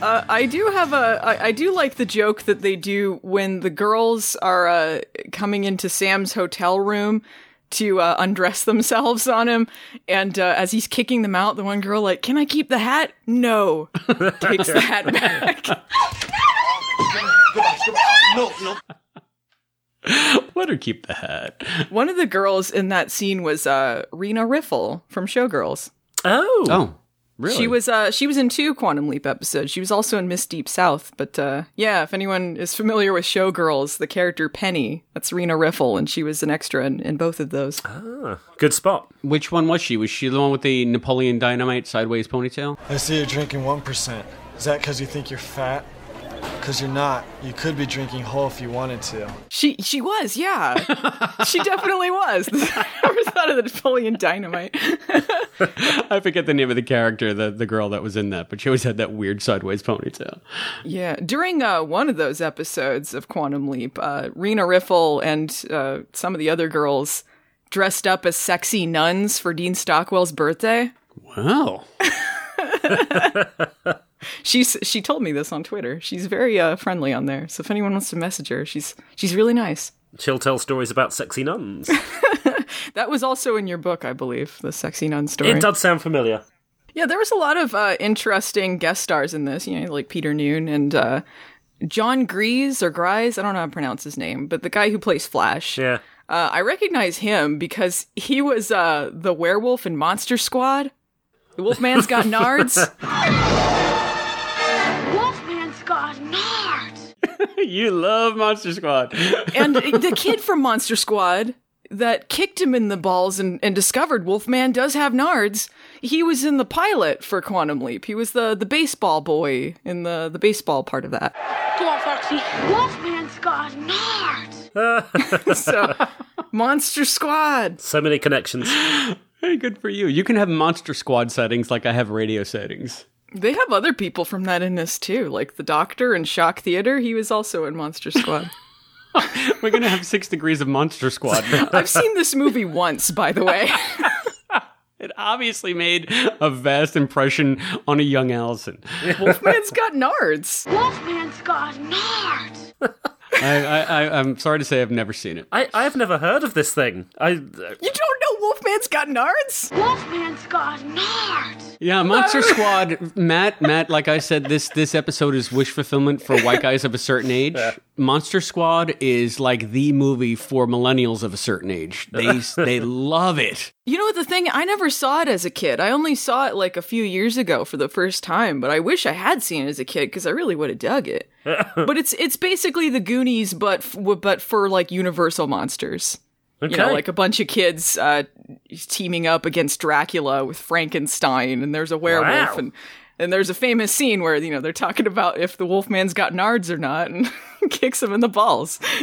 Uh, I do have a. I, I do like the joke that they do when the girls are uh, coming into Sam's hotel room to uh, undress themselves on him, and uh, as he's kicking them out, the one girl like, "Can I keep the hat?" No, takes the hat back. No, no. Let her keep the hat. One of the girls in that scene was uh, Rena Riffel from Showgirls. Oh, Oh, really? She was uh she was in two Quantum Leap episodes. She was also in Miss Deep South. But uh yeah, if anyone is familiar with Showgirls, the character Penny, that's Rena Riffel, and she was an extra in, in both of those. Ah, good spot. Which one was she? Was she the one with the Napoleon Dynamite sideways ponytail? I see you're drinking 1%. Is that because you think you're fat? Because you're not. You could be drinking whole if you wanted to. She she was, yeah. she definitely was. I never thought of the Napoleon Dynamite. I forget the name of the character, the, the girl that was in that, but she always had that weird sideways ponytail. Yeah, during uh, one of those episodes of Quantum Leap, uh, Rena Riffel and uh, some of the other girls dressed up as sexy nuns for Dean Stockwell's birthday. Wow. She's she told me this on Twitter. She's very uh, friendly on there. So if anyone wants to message her, she's she's really nice. She'll tell stories about sexy nuns. That was also in your book, I believe, the sexy nun story. it does sound familiar. Yeah, there was a lot of uh, interesting guest stars in this. You know, like Peter Noone and uh, John Grease or Grise. I don't know how to pronounce his name, but the guy who plays Flash. Yeah. Uh, I recognize him because he was uh, the werewolf in Monster Squad. The Wolfman's got nards. you love Monster Squad. and the kid from Monster Squad that kicked him in the balls and, and discovered Wolfman does have nards. He was in the pilot for Quantum Leap. He was the, the baseball boy in the, the baseball part of that. Come on, Foxy. Wolfman's got nards. so, Monster Squad. So many connections. Hey, good for you. You can have Monster Squad settings like I have radio settings. They have other people from that in this too, like the Doctor in Shock Theater. He was also in Monster Squad. We're going to have six degrees of Monster Squad. I've seen this movie once, by the way. It obviously made a vast impression on a young Allison. Wolfman's got nards. Wolfman's got nards. I, I, I, I'm sorry to say I've never seen it. I, I've never heard of this thing. I uh, You don't know Wolfman's got nards? Wolfman's got nards. Yeah, Monster Squad. Matt, Matt, like I said, this this episode is wish fulfillment for white guys of a certain age. Monster Squad is like the movie for millennials of a certain age. They they love it. You know what the thing? I never saw it as a kid. I only saw it like a few years ago for the first time, but I wish I had seen it as a kid because I really would have dug it. but it's it's basically the Goonies, but f- but for like Universal monsters. Okay. You know, like a bunch of kids uh, teaming up against Dracula with Frankenstein, and there's a werewolf, Wow. and and there's a famous scene where you know they're talking about if the Wolfman's got nards or not, and kicks him in the balls.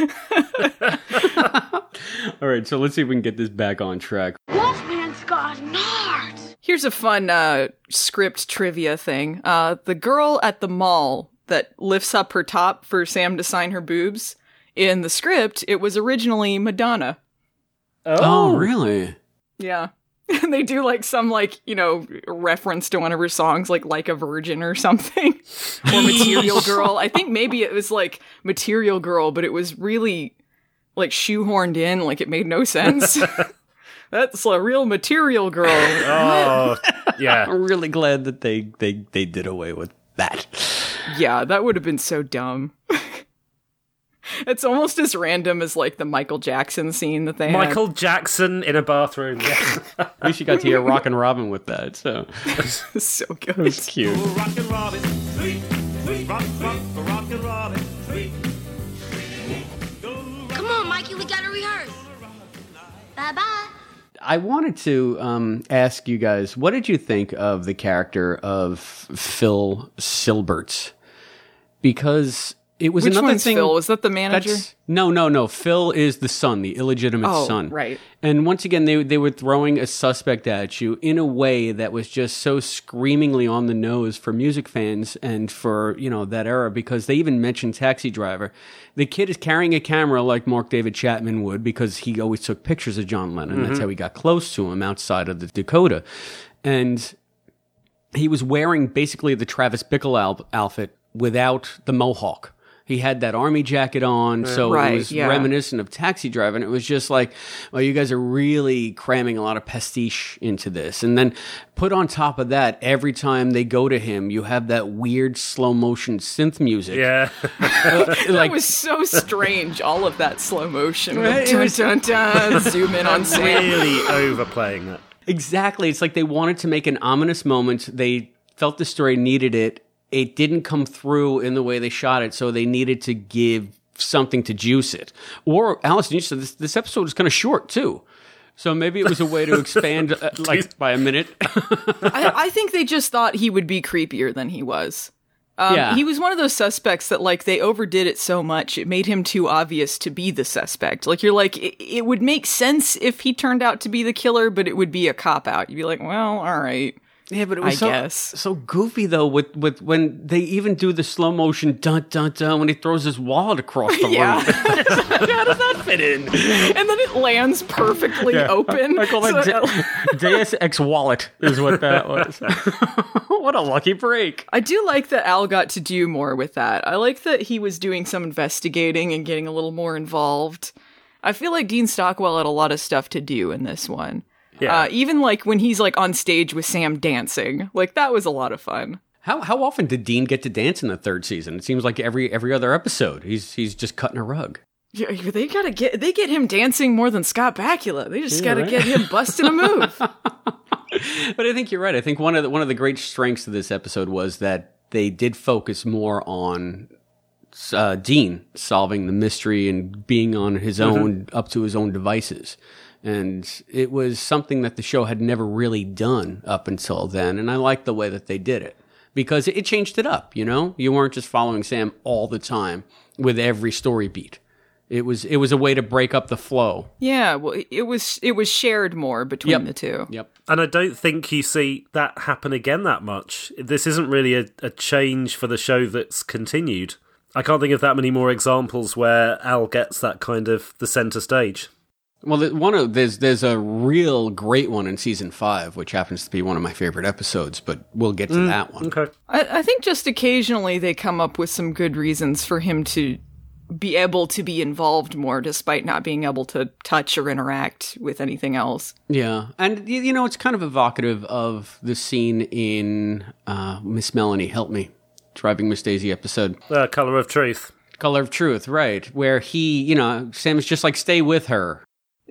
All right, so let's see if we can get this back on track. Wolfman's got nards. Here's a fun uh, script trivia thing. Uh, the girl at the mall that lifts up her top for Sam to sign her boobs. In the script, it was originally Madonna. Oh, really? Yeah. And they do like some like, you know, reference to one of her songs like Like a Virgin or something. or Material Girl. I think maybe it was like Material Girl, but it was really like shoehorned in, like it made no sense. That's a real material girl. Oh, yeah. I'm really glad that they they they did away with that. Yeah, that would have been so dumb. it's almost as random as like the Michael Jackson scene that they had. Michael Jackson in a bathroom. Yeah. At least you got to hear Rockin' Robin with that, so so good. it was cute. Rockin' Robin, tweet, tweet, rock, rock, rockin' Robin, tweet. Come on, Mikey, we gotta rehearse. Bye bye. I wanted to um, ask you guys, what did you think of the character of Phil Silberts? Because it was Which another one's thing. Phil? Was that the manager? That's- no, no, no. Phil is the son, the illegitimate Oh, son. right. And once again, they they were throwing a suspect at you in a way that was just so screamingly on the nose for music fans and for you know that era because they even mentioned Taxi Driver. The kid is carrying a camera like Mark David Chapman would because he always took pictures of John Lennon. That's Mhm. how he got close to him outside of the Dakota, and he was wearing basically the Travis Bickle al- outfit without the mohawk. He had that army jacket on, so Right, it was yeah. reminiscent of Taxi Driver. And it was just like, well, you guys are really cramming a lot of pastiche into this. And then put on top of that, every time they go to him, you have that weird slow motion synth music. Yeah. that was so strange. All of that slow motion. Right, Dun, dun, dun, zoom in on Sam. really overplaying that. Exactly. It's like they wanted to make an ominous moment. They felt the story needed it. It didn't come through in the way they shot it, so they needed to give something to juice it. Or, Allison, you said this, this episode was kind of short, too. So maybe it was a way to expand uh, like by a minute. I, I think they just thought he would be creepier than he was. Um, Yeah. He was one of those suspects that, like, they overdid it so much, it made him too obvious to be the suspect. Like, you're like, it, it would make sense if he turned out to be the killer, but it would be a cop out. You'd be like, well, all right. Yeah, but it I was so, guess. so goofy though. With with when they even do the slow motion dun dun dun when he throws his wallet across the Yeah. room. How does that fit in? And then it lands perfectly Yeah. open. I call that So- De- Deus Ex Wallet is what that was. what a lucky break. I do like that Al got to do more with that. I like that he was doing some investigating and getting a little more involved. I feel like Dean Stockwell had a lot of stuff to do in this one. Yeah. Uh, even like when he's like on stage with Sam dancing, like that was a lot of fun. How how often did Dean get to dance in the third season? It seems like every every other episode he's he's just cutting a rug. Yeah, they gotta get they get him dancing more than Scott Bakula. They just Yeah, gotta right? get him busting a move. But I think you're right. I think one of the, one of the great strengths of this episode was that they did focus more on uh, Dean solving the mystery and being on his Mhm. own, up to his own devices. And it was something that the show had never really done up until then. And I liked the way that they did it because it changed it up. You know, you weren't just following Sam all the time with every story beat. It was it was a way to break up the flow. yeah, well, it was it was shared more between Yep. the two. Yep. And I don't think you see that happen again that much. This isn't really a, a change for the show that's continued. I can't think of that many more examples where Al gets that kind of the center stage. Well, one of there's there's a real great one in season five, which happens to be one of my favorite episodes. But we'll get to Mm, that one. Okay. I, I think just occasionally they come up with some good reasons for him to be able to be involved more despite not being able to touch or interact with anything else. Yeah, and y- you know it's kind of evocative of the scene in uh, Miss Melanie Help Me, driving Miss Daisy episode. Uh, Color of Truth. Color of Truth, right? Where he, you know, Sam is just like, stay with her.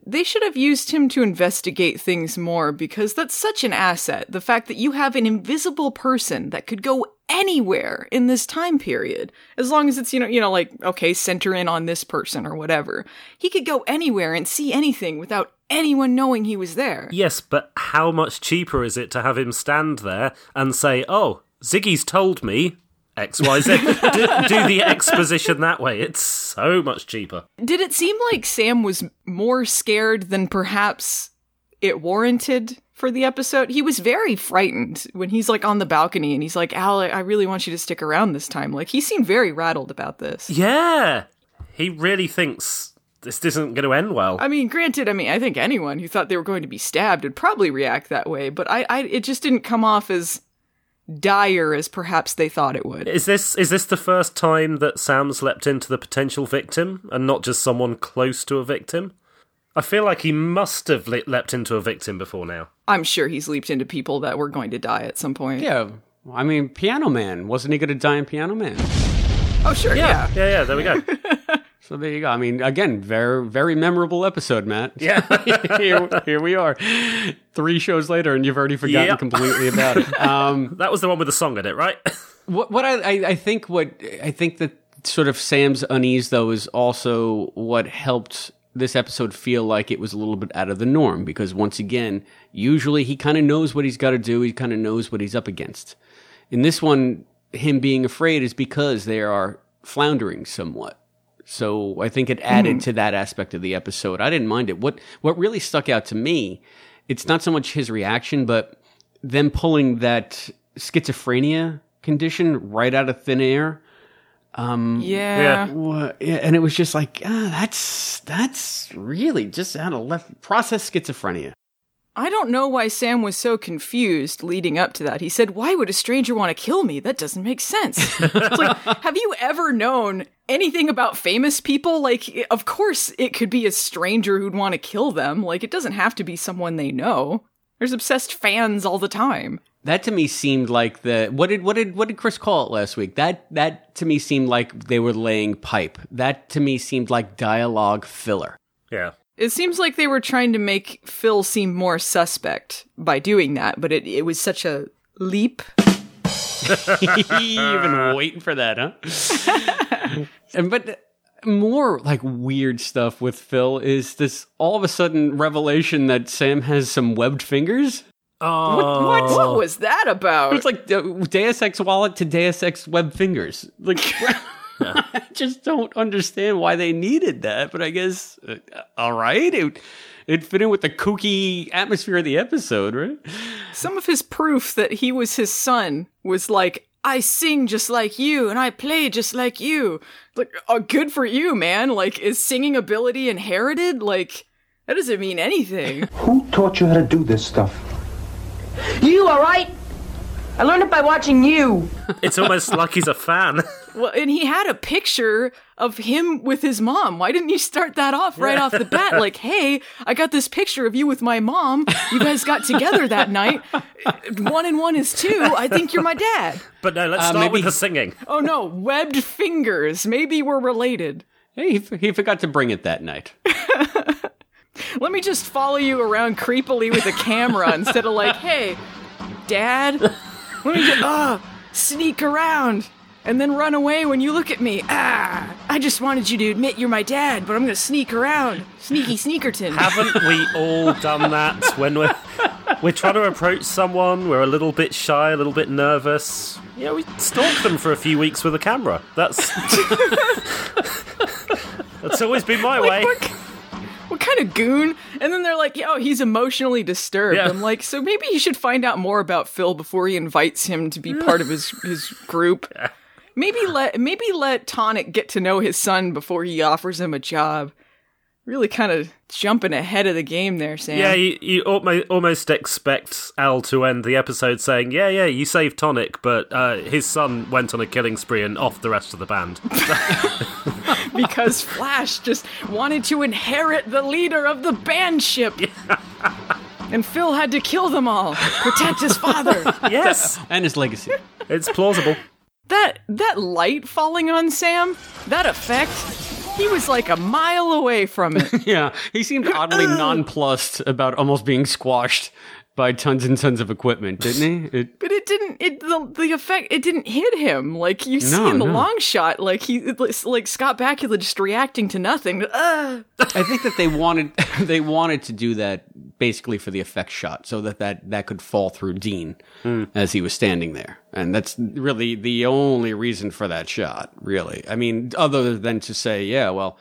They should have used him to investigate things more because that's such an asset. The fact that you have an invisible person that could go anywhere in this time period, as long as it's, you know, you know, like, okay, center in on this person or whatever. He could go anywhere and see anything without anyone knowing he was there. Yes, but how much cheaper is it to have him stand there and say, "Oh, Ziggy's told me X, Y, Z." do, do the exposition that way. It's so much cheaper. Did it seem like Sam was more scared than perhaps it warranted for the episode? He was very frightened when he's like on the balcony and he's like, Al, I I really want you to stick around this time. Like, he seemed very rattled about this. Yeah, he really thinks this isn't going to end well. I mean, granted, I mean, I think anyone who thought they were going to be stabbed would probably react that way, but I, I it just didn't come off as dire as perhaps they thought it would. Is this is this the first time that Sam's leapt into the potential victim and not just someone close to a victim? I feel like he must have le- leapt into a victim before now. I'm sure he's leaped into people that were going to die at some point. Yeah, I mean, Piano Man wasn't he going to die in Piano Man? Oh, sure, yeah. Yeah, yeah, there we go. So there you go. I mean, again, very very memorable episode, Matt. Yeah. here, here we are, three shows later, and you've already forgotten Yep. completely about it. Um, that was the one with the song in it, right? what what I, I I think what I think that sort of Sam's unease though is also what helped this episode feel like it was a little bit out of the norm because once again, usually he kind of knows what he's got to do. He kind of knows what he's up against. In this one, him being afraid is because they are floundering somewhat. So I think it added Mhm. to that aspect of the episode. I didn't mind it. What what really stuck out to me, it's not so much his reaction, but them pulling that schizophrenia condition right out of thin air. Um, Yeah. yeah, and it was just like, ah, that's that's really just out of left process schizophrenia. I don't know why Sam was so confused leading up to that. He said, Why would a stranger want to kill me? That doesn't make sense. it's like, have you ever known anything about famous people? Like, of course, it could be a stranger who'd want to kill them. Like, it doesn't have to be someone they know. There's obsessed fans all the time. That to me seemed like the what did what did what did Chris call it last week? That that to me seemed like they were laying pipe. That to me seemed like dialogue filler. Yeah. It seems like they were trying to make Phil seem more suspect by doing that, but it, it was such a leap. You've been waiting for that, huh? and but more like weird stuff with Phil is this all of a sudden revelation that Sam has some webbed fingers. Oh, What, what, what was that about? It's like uh, Deus Ex wallet to Deus Ex web fingers. Like, I just don't understand why they needed that. But I guess, uh, all right, it it fit in with the kooky atmosphere of the episode, right? Some of his proof that he was his son was like, I sing just like you and I play just like you. Like, oh, good for you, man. Like, is singing ability inherited? Like, that doesn't mean anything. Who taught you how to do this stuff? You, alright? I learned it by watching you. It's almost like he's a fan. well, and he had a picture of him with his mom. Why didn't you start that off right off the bat? Like, hey, I got this picture of you with my mom. You guys got together that night. One and one is two. I think you're my dad. But no, let's Uh, start maybe- with the singing. Oh no, webbed fingers. Maybe we're related. Hey, he, f- he forgot to bring it that night. Let me just follow you around creepily with a camera instead of like, hey, dad, let me just, ah, sneak around and then run away when you look at me. Ah, I just wanted you to admit you're my dad, but I'm gonna sneak around. Sneaky Sneakerton. Haven't we all done that when we're we're trying to approach someone? We're a little bit shy, a little bit nervous. Yeah, we stalk them for a few weeks with a camera. That's that's always been my way. What, what kind of goon? And then they're like, oh, he's emotionally disturbed. Yeah. I'm like, so maybe you should find out more about Phil before he invites him to be part of his, his group. Maybe let maybe let Tonic get to know his son before he offers him a job. Really kind of jumping ahead of the game there, Sam. Yeah, you, you almost, almost expect Al to end the episode saying, "Yeah, yeah, you saved Tonic, but uh, his son went on a killing spree and off the rest of the band." because Flash just wanted to inherit the leader of the band ship. And Phil had to kill them all, protect his father. yes, and his legacy. It's plausible. That that light falling on Sam, that effect, he was like a mile away from it. yeah, he seemed oddly nonplussed about almost being squashed by tons and tons of equipment, didn't he? It, But it didn't. It the, the effect. It didn't hit him. Like you see No, in the no. long shot, like he like Scott Bakula just reacting to nothing. Uh, I think that they wanted they wanted to do that basically for the effect shot, so that that, that could fall through Dean as he was standing there, and that's really the only reason for that shot. Really, I mean, other than to say, yeah, well,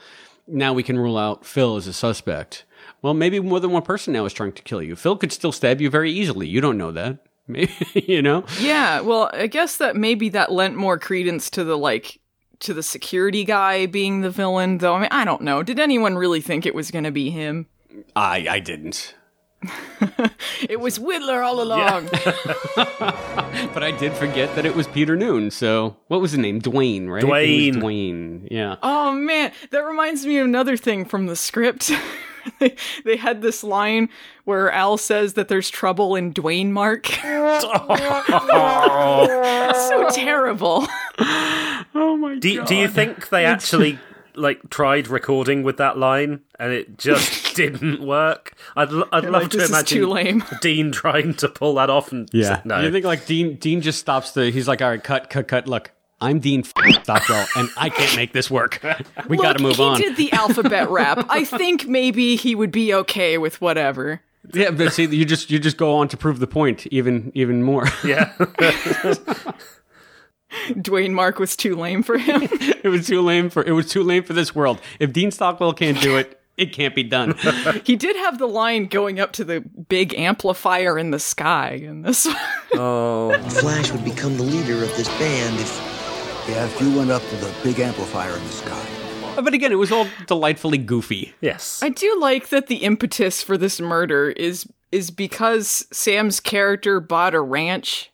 now we can rule out Phil as a suspect. Well, maybe more than one person now is trying to kill you. Phil could still stab you very easily. You don't know that. Maybe, you know? yeah. Well, I guess that maybe that lent more credence to the like to the security guy being the villain. Though I mean, I don't know. Did anyone really think it was going to be him? I I didn't. It was Whittler all along. But I did forget that it was Peter Noone. So what was the name? Dwayne, right? Dwayne. Dwayne. Yeah. Oh man, that reminds me of another thing from the script. They, they had this line where Al says that there's trouble in Dwayne Mark. so terrible. Oh my Do, do you think they actually like tried recording with that line and it just didn't work? I'd l- I'd They're love like, to "This is imagine too lame." Dean trying to pull that off and Yeah. say, no. You think like Dean? Dean just stops the. He's like, all right, cut, cut, cut. Look, I'm Dean Stockwell, and I can't make this work. We got to move he on. He did the alphabet rap. I think maybe he would be okay with whatever. yeah, but see, you just you just go on to prove the point even even more. yeah. Dwayne Mark was too lame for him. it was too lame for it was too lame for this world. If Dean Stockwell can't do it, it can't be done. he did have the line going up to the big amplifier in the sky in this one. Oh. Flash would become the leader of this band if. Yeah, if you went up to the big amplifier in the sky. Uh, but again, it was all delightfully goofy. Yes. I do like that the impetus for this murder is is because Sam's character bought a ranch.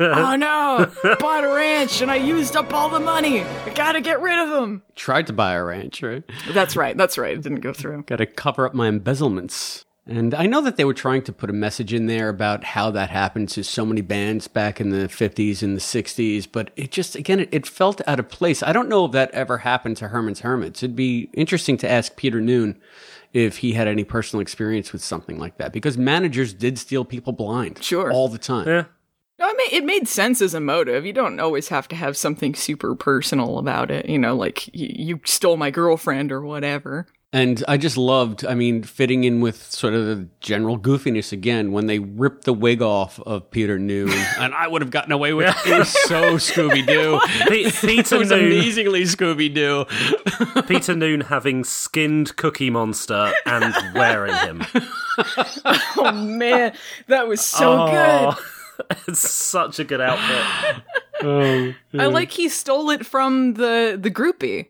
oh no, bought a ranch and I used up all the money. I gotta get rid of him. Tried to buy a ranch, right? That's right. That's right. It didn't go through. Got to cover up my embezzlements. And I know that they were trying to put a message in there about how that happened to so many bands back in the 50s and the 60s, but it just, again, it, it felt out of place. I don't know if that ever happened to Herman's Hermits. It'd be interesting to ask Peter Noone if he had any personal experience with something like that, because managers did steal people blind. Sure. All the time. Yeah. No, I mean, it made sense as a motive. You don't always have to have something super personal about it. You know, like y- you stole my girlfriend or whatever. And I just loved, I mean, fitting in with sort of the general goofiness again when they ripped the wig off of Peter Noone. and I would have gotten away with it. It was so Scooby Doo. Pe- Peter it was Noone. amazingly Scooby Doo. Peter Noone having skinned Cookie Monster and wearing him. oh man, that was so oh, good. good. it's such a good outfit. Oh, I like he stole it from the the groupie,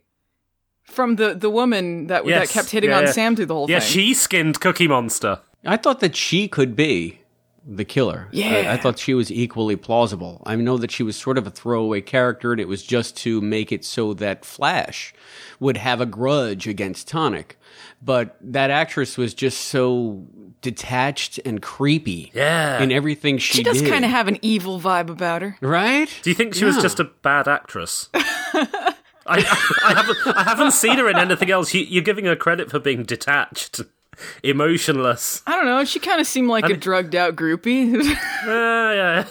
from the the woman that Yes. that kept hitting Yeah, on yeah. Sam through the whole Yeah, thing. Yeah, she skinned Cookie Monster. I thought that she could be the killer. I- Yeah. I, thought she was equally plausible. I know that she was sort of a throwaway character, and it was just to make it so that Flash would have a grudge against Tonic. But that actress was just so detached and creepy. Yeah. In everything she, she does kind of have an evil vibe about her. Right? Do you think she was just a bad actress? I, I haven't I haven't seen her in anything else. You, you're giving her credit for being detached, emotionless. I don't know. She kind of seemed like a drugged out groupie. Yeah, yeah.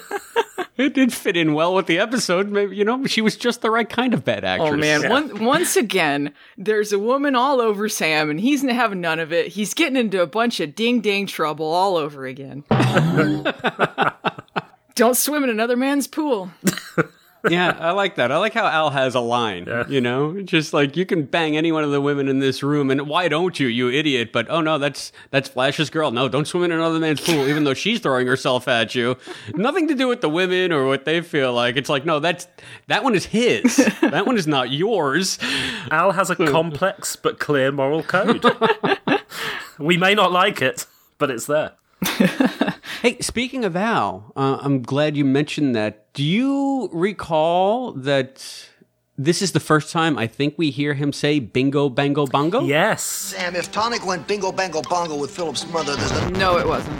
It did fit in well with the episode. Maybe you know she was just the right kind of bad oh, actress. Oh man! One, once again, there's a woman all over Sam, and he's having none of it. He's getting into a bunch of ding dang trouble all over again. Don't swim in another man's pool. yeah, I like that. I like how Al has a line. You know, just like you can bang any one of the women in this room, and why don't you, you idiot? But oh no, that's that's Flash's girl. No, don't swim in another man's pool, even though she's throwing herself at you. Nothing to do with the women or what they feel like. It's like no, that's that one is his. that one is not yours. Al has a complex but clear moral code. we may not like it, but it's there. Hey, speaking of Al, uh, I'm glad you mentioned that. Do you recall that this is the first time I think we hear him say bingo, bango, bongo? Yes. Sam, if Tonic went bingo bango bongo with Philip's mother, there's no. No, it wasn't.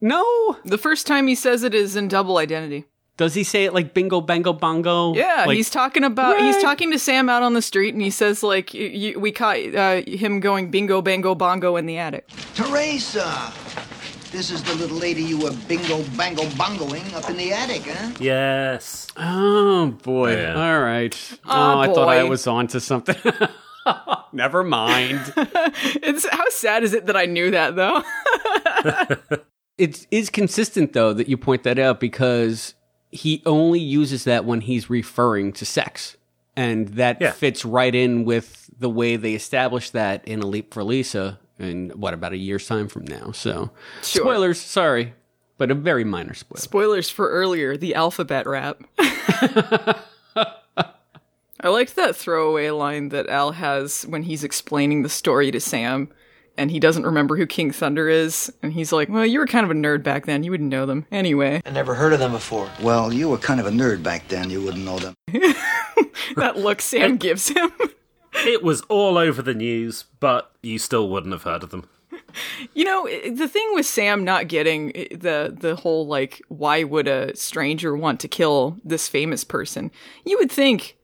No. The first time he says it is in Double Identity. Does he say it like bingo, bango, bongo? Yeah, Like- he's talking about he's talking to Sam out on the street, and he says like y y- we caught uh, him going bingo bango bongo in the attic. Teresa! This is the little lady you were bingo bango bongoing up in the attic, huh? Yes. Oh boy! Oh, yeah. All right. Oh, Oh, I thought I boy. was onto something. Never mind. It's how sad is it that I knew that though? it is consistent though that you point that out because he only uses that when he's referring to sex, and that Yeah. fits right in with the way they established that in A Leap for Lisa in what about a year's time from now. So Sure. spoilers, sorry, but a very minor spoiler. Spoilers for earlier, the alphabet rap. I liked that throwaway line that Al has when he's explaining the story to Sam and he doesn't remember who King Thunder is. And he's like, Well, you were kind of a nerd back then. You wouldn't know them. Anyway, I never heard of them before. Well, you were kind of a nerd back then. You wouldn't know them. that look Sam gives him. It was all over the news, but you still wouldn't have heard of them. You know, the thing with Sam not getting the the whole like why would a stranger want to kill this famous person? You would think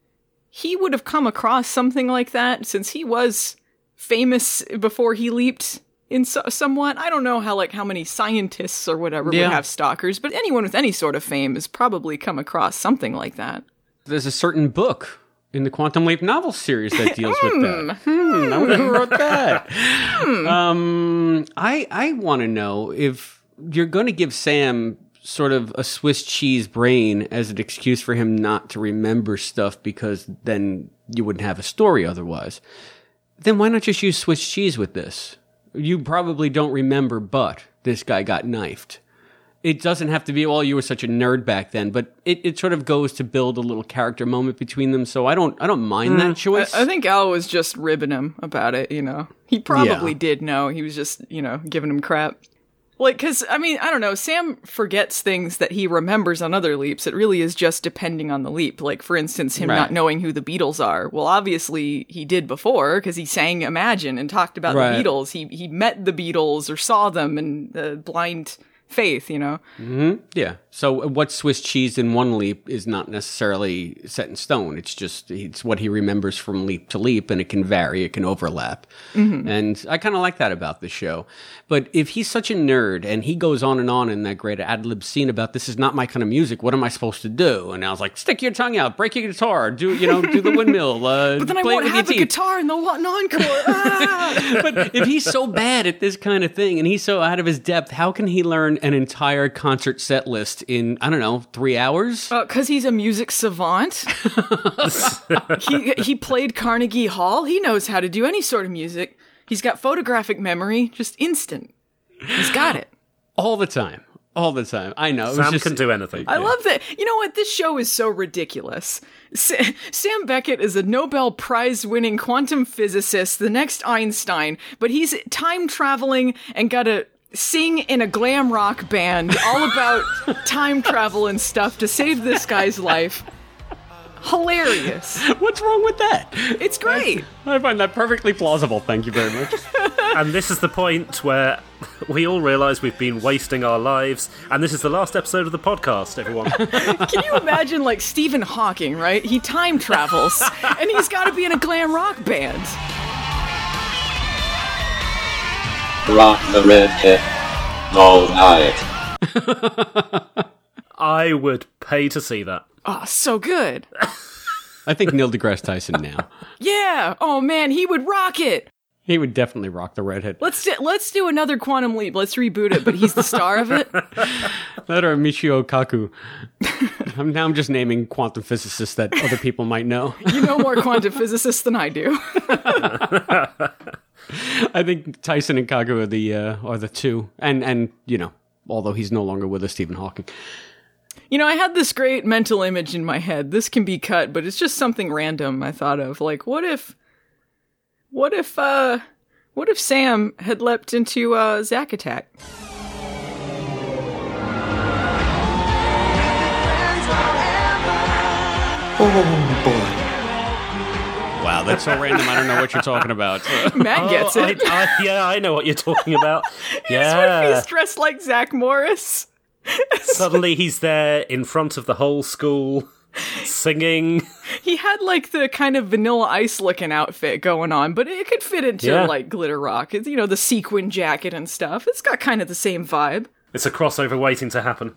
he would have come across something like that since he was famous before he leaped in so- somewhat. I don't know how like how many scientists or whatever Yeah. would have stalkers, but anyone with any sort of fame has probably come across something like that. There's a certain book in the Quantum Leap novel series that deals with that. Hmm, I wonder who wrote that. um, I I want to know if you're going to give Sam sort of a Swiss cheese brain as an excuse for him not to remember stuff because then you wouldn't have a story otherwise. Then why not just use Swiss cheese with this? You probably don't remember, but this guy got knifed it doesn't have to be well you were such a nerd back then but it, it sort of goes to build a little character moment between them so i don't i don't mind that choice I, I think Al was just ribbing him about it, you know. He probably Yeah. did know. He was just, you know, giving him crap. Like, because, I mean, I don't know, Sam forgets things that he remembers on other leaps. It really is just depending on the leap. Like, for instance, him Right. not knowing who the Beatles are. Well, obviously, he did before because he sang Imagine and talked about Right. the Beatles. He, he met the Beatles or saw them in uh, blind faith, you know? hmm Yeah. So what Swiss cheese in one leap is not necessarily set in stone. It's just it's what he remembers from leap to leap, and it can vary. It can overlap. Mhm. And I kind of like that about the show. But if he's such a nerd and he goes on and on in that great ad lib scene about this is not my kind of music, what am I supposed to do? And I was like, stick your tongue out, break your guitar, do you know, do the windmill. Uh, But then I won't have a teeth. guitar in the one encore. Ah! but if he's so bad at this kind of thing and he's so out of his depth, how can he learn an entire concert set list in I don't know three hours? Uh, because he's a music savant. he he played Carnegie Hall. He knows how to do any sort of music. He's got photographic memory, just instant. He's got it. all the time, all the time. I know. Sam just- can do anything. I love that. You know what? This show is so ridiculous. Sa- Sam Beckett is a Nobel Prize winning quantum physicist, the next Einstein, but he's time traveling and got to sing in a glam rock band all about time travel and stuff to save this guy's life. Hilarious. What's wrong with that? It's great. I find that perfectly plausible. Thank you very much. and this is the point where we all realise we've been wasting our lives, and this is the last episode of the podcast, everyone. Can you imagine, like, Stephen Hawking, right? He time travels, and he's got to be in a glam rock band. Rock the red hip all night. I would pay to see that. Oh, so good. I think Neil deGrasse Tyson now. Yeah. Oh man, he would rock it. He would definitely rock the redhead. Let's do, let's do another Quantum Leap. Let's reboot it, but he's the star of it. That or Michio Kaku. I'm now I'm just naming quantum physicists that other people might know. You know more quantum physicists than I do. I think Tyson and Kaku are the uh, are the two, and and you know, although he's no longer with us, Stephen Hawking. You know, I had this great mental image in my head. This can be cut, but it's just something random I thought of. Like, what if, what if, uh, what if Sam had leapt into uh, Zack Attack? Oh boy. Wow, that's so random. I don't know what you're talking about. Matt oh, gets Oh, it. I, I, yeah, I know what you're talking about. Yeah. he's dressed like Zach Morris? Suddenly he's there in front of the whole school singing. He had like the kind of vanilla ice looking outfit going on, but it could fit into Yeah. like glitter rock. It's, you know, the sequin jacket and stuff. It's got kind of the same vibe. It's a crossover waiting to happen.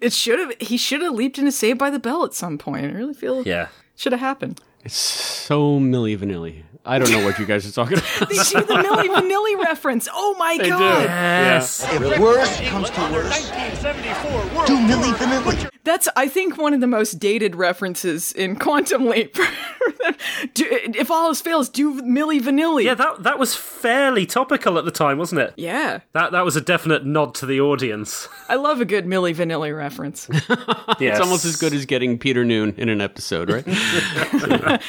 It should have. He should have leaped into Saved by the Bell at some point. I really feel Yeah. should have happened. It's so Milli Vanilli. I don't know what you guys are talking about. They do the Milli Vanilli reference. Oh my They do. god! Yes. If worse comes to worse, do Milli Vanilli. That's I think one of the most dated references in Quantum Leap. Do- if all else fails, do Milli Vanilli. Yeah, that that was fairly topical at the time, wasn't it? Yeah, That that was a definite nod to the audience. I love a good Milli Vanilli reference. yes. It's almost as good as getting Peter Noone in an episode, right?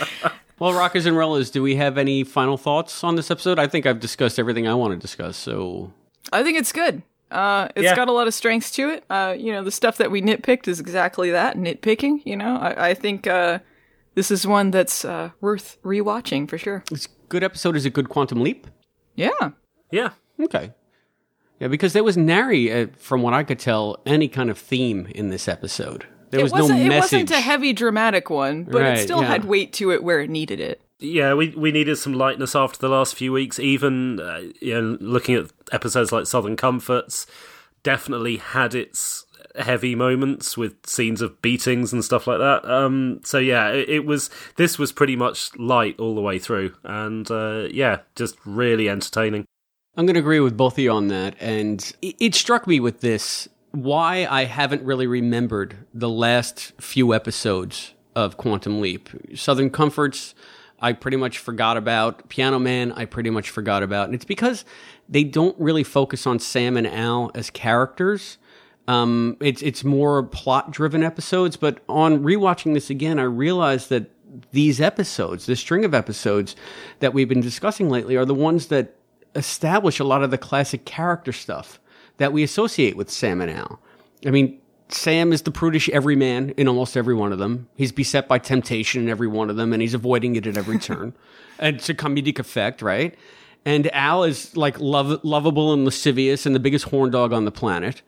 Well, Rockers and Rollers, do we have any final thoughts on this episode? I think I've discussed everything I want to discuss, so I think it's good. Uh, it's Yeah. got a lot of strengths to it. Uh, you know, the stuff that we nitpicked is exactly that nitpicking. You know, I, I think uh, this is one that's uh, worth rewatching for sure. It's good episode is a good quantum leap. Yeah. Yeah. Okay. Yeah, because there was nary, uh, from what I could tell, any kind of theme in this episode. There it no wasn't, message. It wasn't a heavy dramatic one, but Right, it still yeah. had weight to it where it needed it. Yeah, we we needed some lightness after the last few weeks. Even uh, you know, looking at episodes like Southern Comforts, definitely had its heavy moments with scenes of beatings and stuff like that. Um, so yeah, it, it was this was pretty much light all the way through, and uh, yeah, just really entertaining. I'm going to agree with both of you on that. And it, it struck me with this why I haven't really remembered the last few episodes of Quantum Leap. Southern Comforts, I pretty much forgot about. Piano Man, I pretty much forgot about. And it's because they don't really focus on Sam and Al as characters. Um, it's it's more plot driven episodes, but on rewatching this again, I realized that these episodes, the string of episodes that we've been discussing lately, are the ones that establish a lot of the classic character stuff that we associate with Sam and Al. I mean, Sam is the prudish everyman in almost every one of them. He's beset by temptation in every one of them, and he's avoiding it at every turn. and it's a comedic effect, right? And Al is like lov- lovable and lascivious and the biggest horn dog on the planet,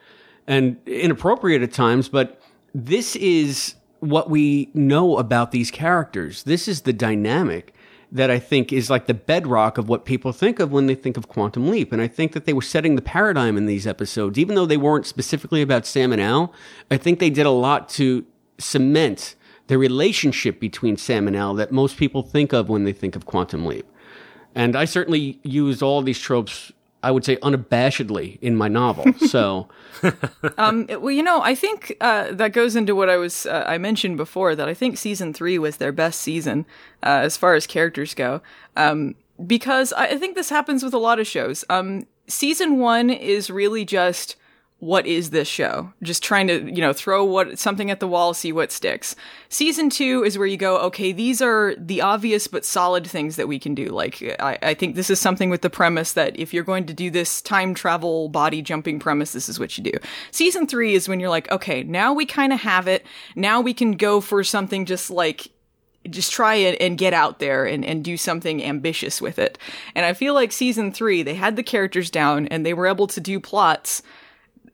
and inappropriate at times. But this is what we know about these characters. This is the dynamic that I think is like the bedrock of what people think of when they think of Quantum Leap. And I think that they were setting the paradigm in these episodes, even though they weren't specifically about Sam and Al. I think they did a lot to cement the relationship between Sam and Al that most people think of when they think of Quantum Leap. And I certainly used all these tropes, I would say unabashedly in my novel. So, um, well, you know, I think uh, that goes into what I was uh, I mentioned before that I think season three was their best season uh, as far as characters go. Um, because I, I think this happens with a lot of shows. Um, season one is really just what is this show? Just trying to, you know, throw what something at the wall, see what sticks. Season two is where you go, okay, these are the obvious but solid things that we can do. Like, I, I think this is something with the premise that if you're going to do this time travel body jumping premise, this is what you do. Season three is when you're like, okay, now we kind of have it. Now we can go for something just like just try it and get out there and, and do something ambitious with it. And I feel like season three, they had the characters down and they were able to do plots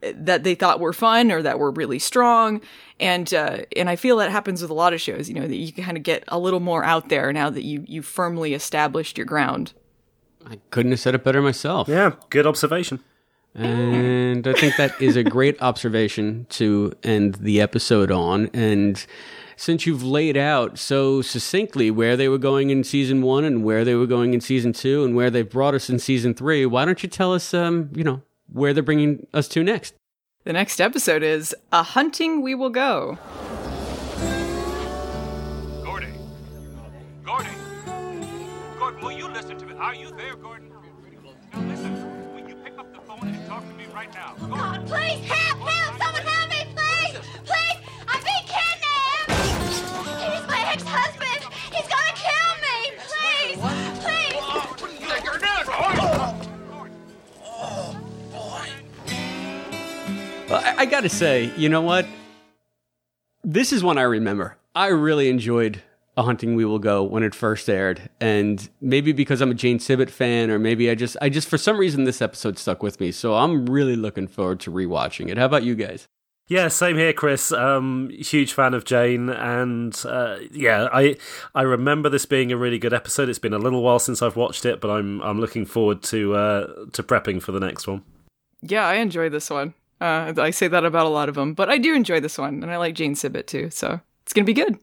that they thought were fun or that were really strong. And, uh, and I feel that happens with a lot of shows, you know, that you kind of get a little more out there now that you, you firmly established your ground. I couldn't have said it better myself. Yeah, good observation. And I think that is a great observation to end the episode on. And since you've laid out so succinctly where they were going in season one and where they were going in season two and where they've brought us in season three, why don't you tell us, um, you know, where they're bringing us to next? The next episode is A Hunting We Will Go. Gordy. Gordy. Gordon, will you listen to me? Are you there, Gordon? Now listen. Will you pick up the phone and talk to me right now? Gordon. Please help! Help! Someone help me, please! Please! I'm being kidnapped! He's my ex-husband! Well, I, I got to say, you know what? This is one I remember. I really enjoyed A Hunting We Will Go when it first aired, and maybe because I'm a Jane Sibbett fan, or maybe I just, I just for some reason this episode stuck with me. So I'm really looking forward to rewatching it. How about you guys? Yeah, same here, Chris. Um, huge fan of Jane, and uh, yeah, I I remember this being a really good episode. It's been a little while since I've watched it, but I'm I'm looking forward to uh, to prepping for the next one. Yeah, I enjoy this one. Uh, I say that about a lot of them, but I do enjoy this one, and I like Jane Sibbett too, so it's gonna be good.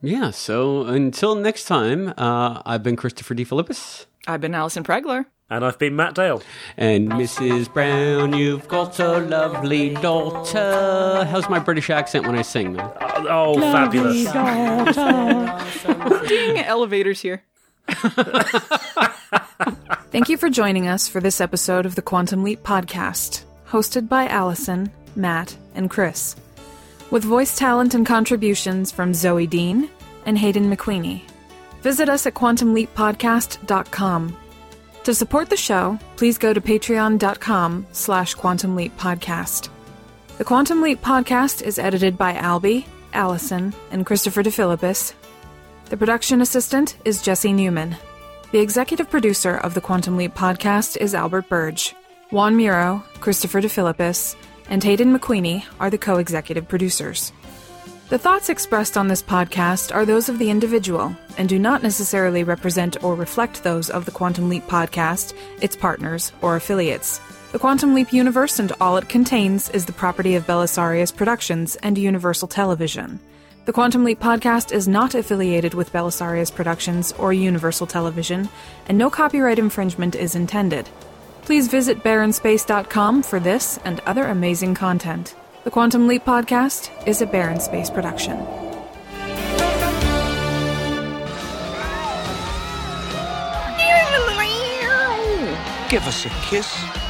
Yeah. So until next time, uh, I've been Christopher DeFilippis. I've been Allison Pregler. And I've been Matt Dale. And Mrs. Brown, you've got a lovely daughter. How's my British accent when I sing, man? Uh, oh, fabulous. Ding! Elevators here. Thank you for joining us for this episode of the Quantum Leap podcast, hosted by Allison, Matt, and Chris, with voice talent and contributions from Zoe Dean and Hayden McQueenie. Visit us at quantumleappodcast.com. To support the show, please go to patreon.com slash quantum leap podcast. The Quantum Leap podcast is edited by Albie, Allison, and Christopher DeFilippis. The production assistant is Jesse Newman. The executive producer of the Quantum Leap podcast is Albert Burge. Juan Muro, Christopher DeFilippis, and Hayden McQueenie are the co executive producers. The thoughts expressed on this podcast are those of the individual and do not necessarily represent or reflect those of the Quantum Leap podcast, its partners, or affiliates. The Quantum Leap universe and all it contains is the property of Belisarius Productions and Universal Television. The Quantum Leap podcast is not affiliated with Belisarius Productions or Universal Television, and no copyright infringement is intended. Please visit barrenspace.com for this and other amazing content. The Quantum Leap podcast is a Barren Space production. Give us a kiss.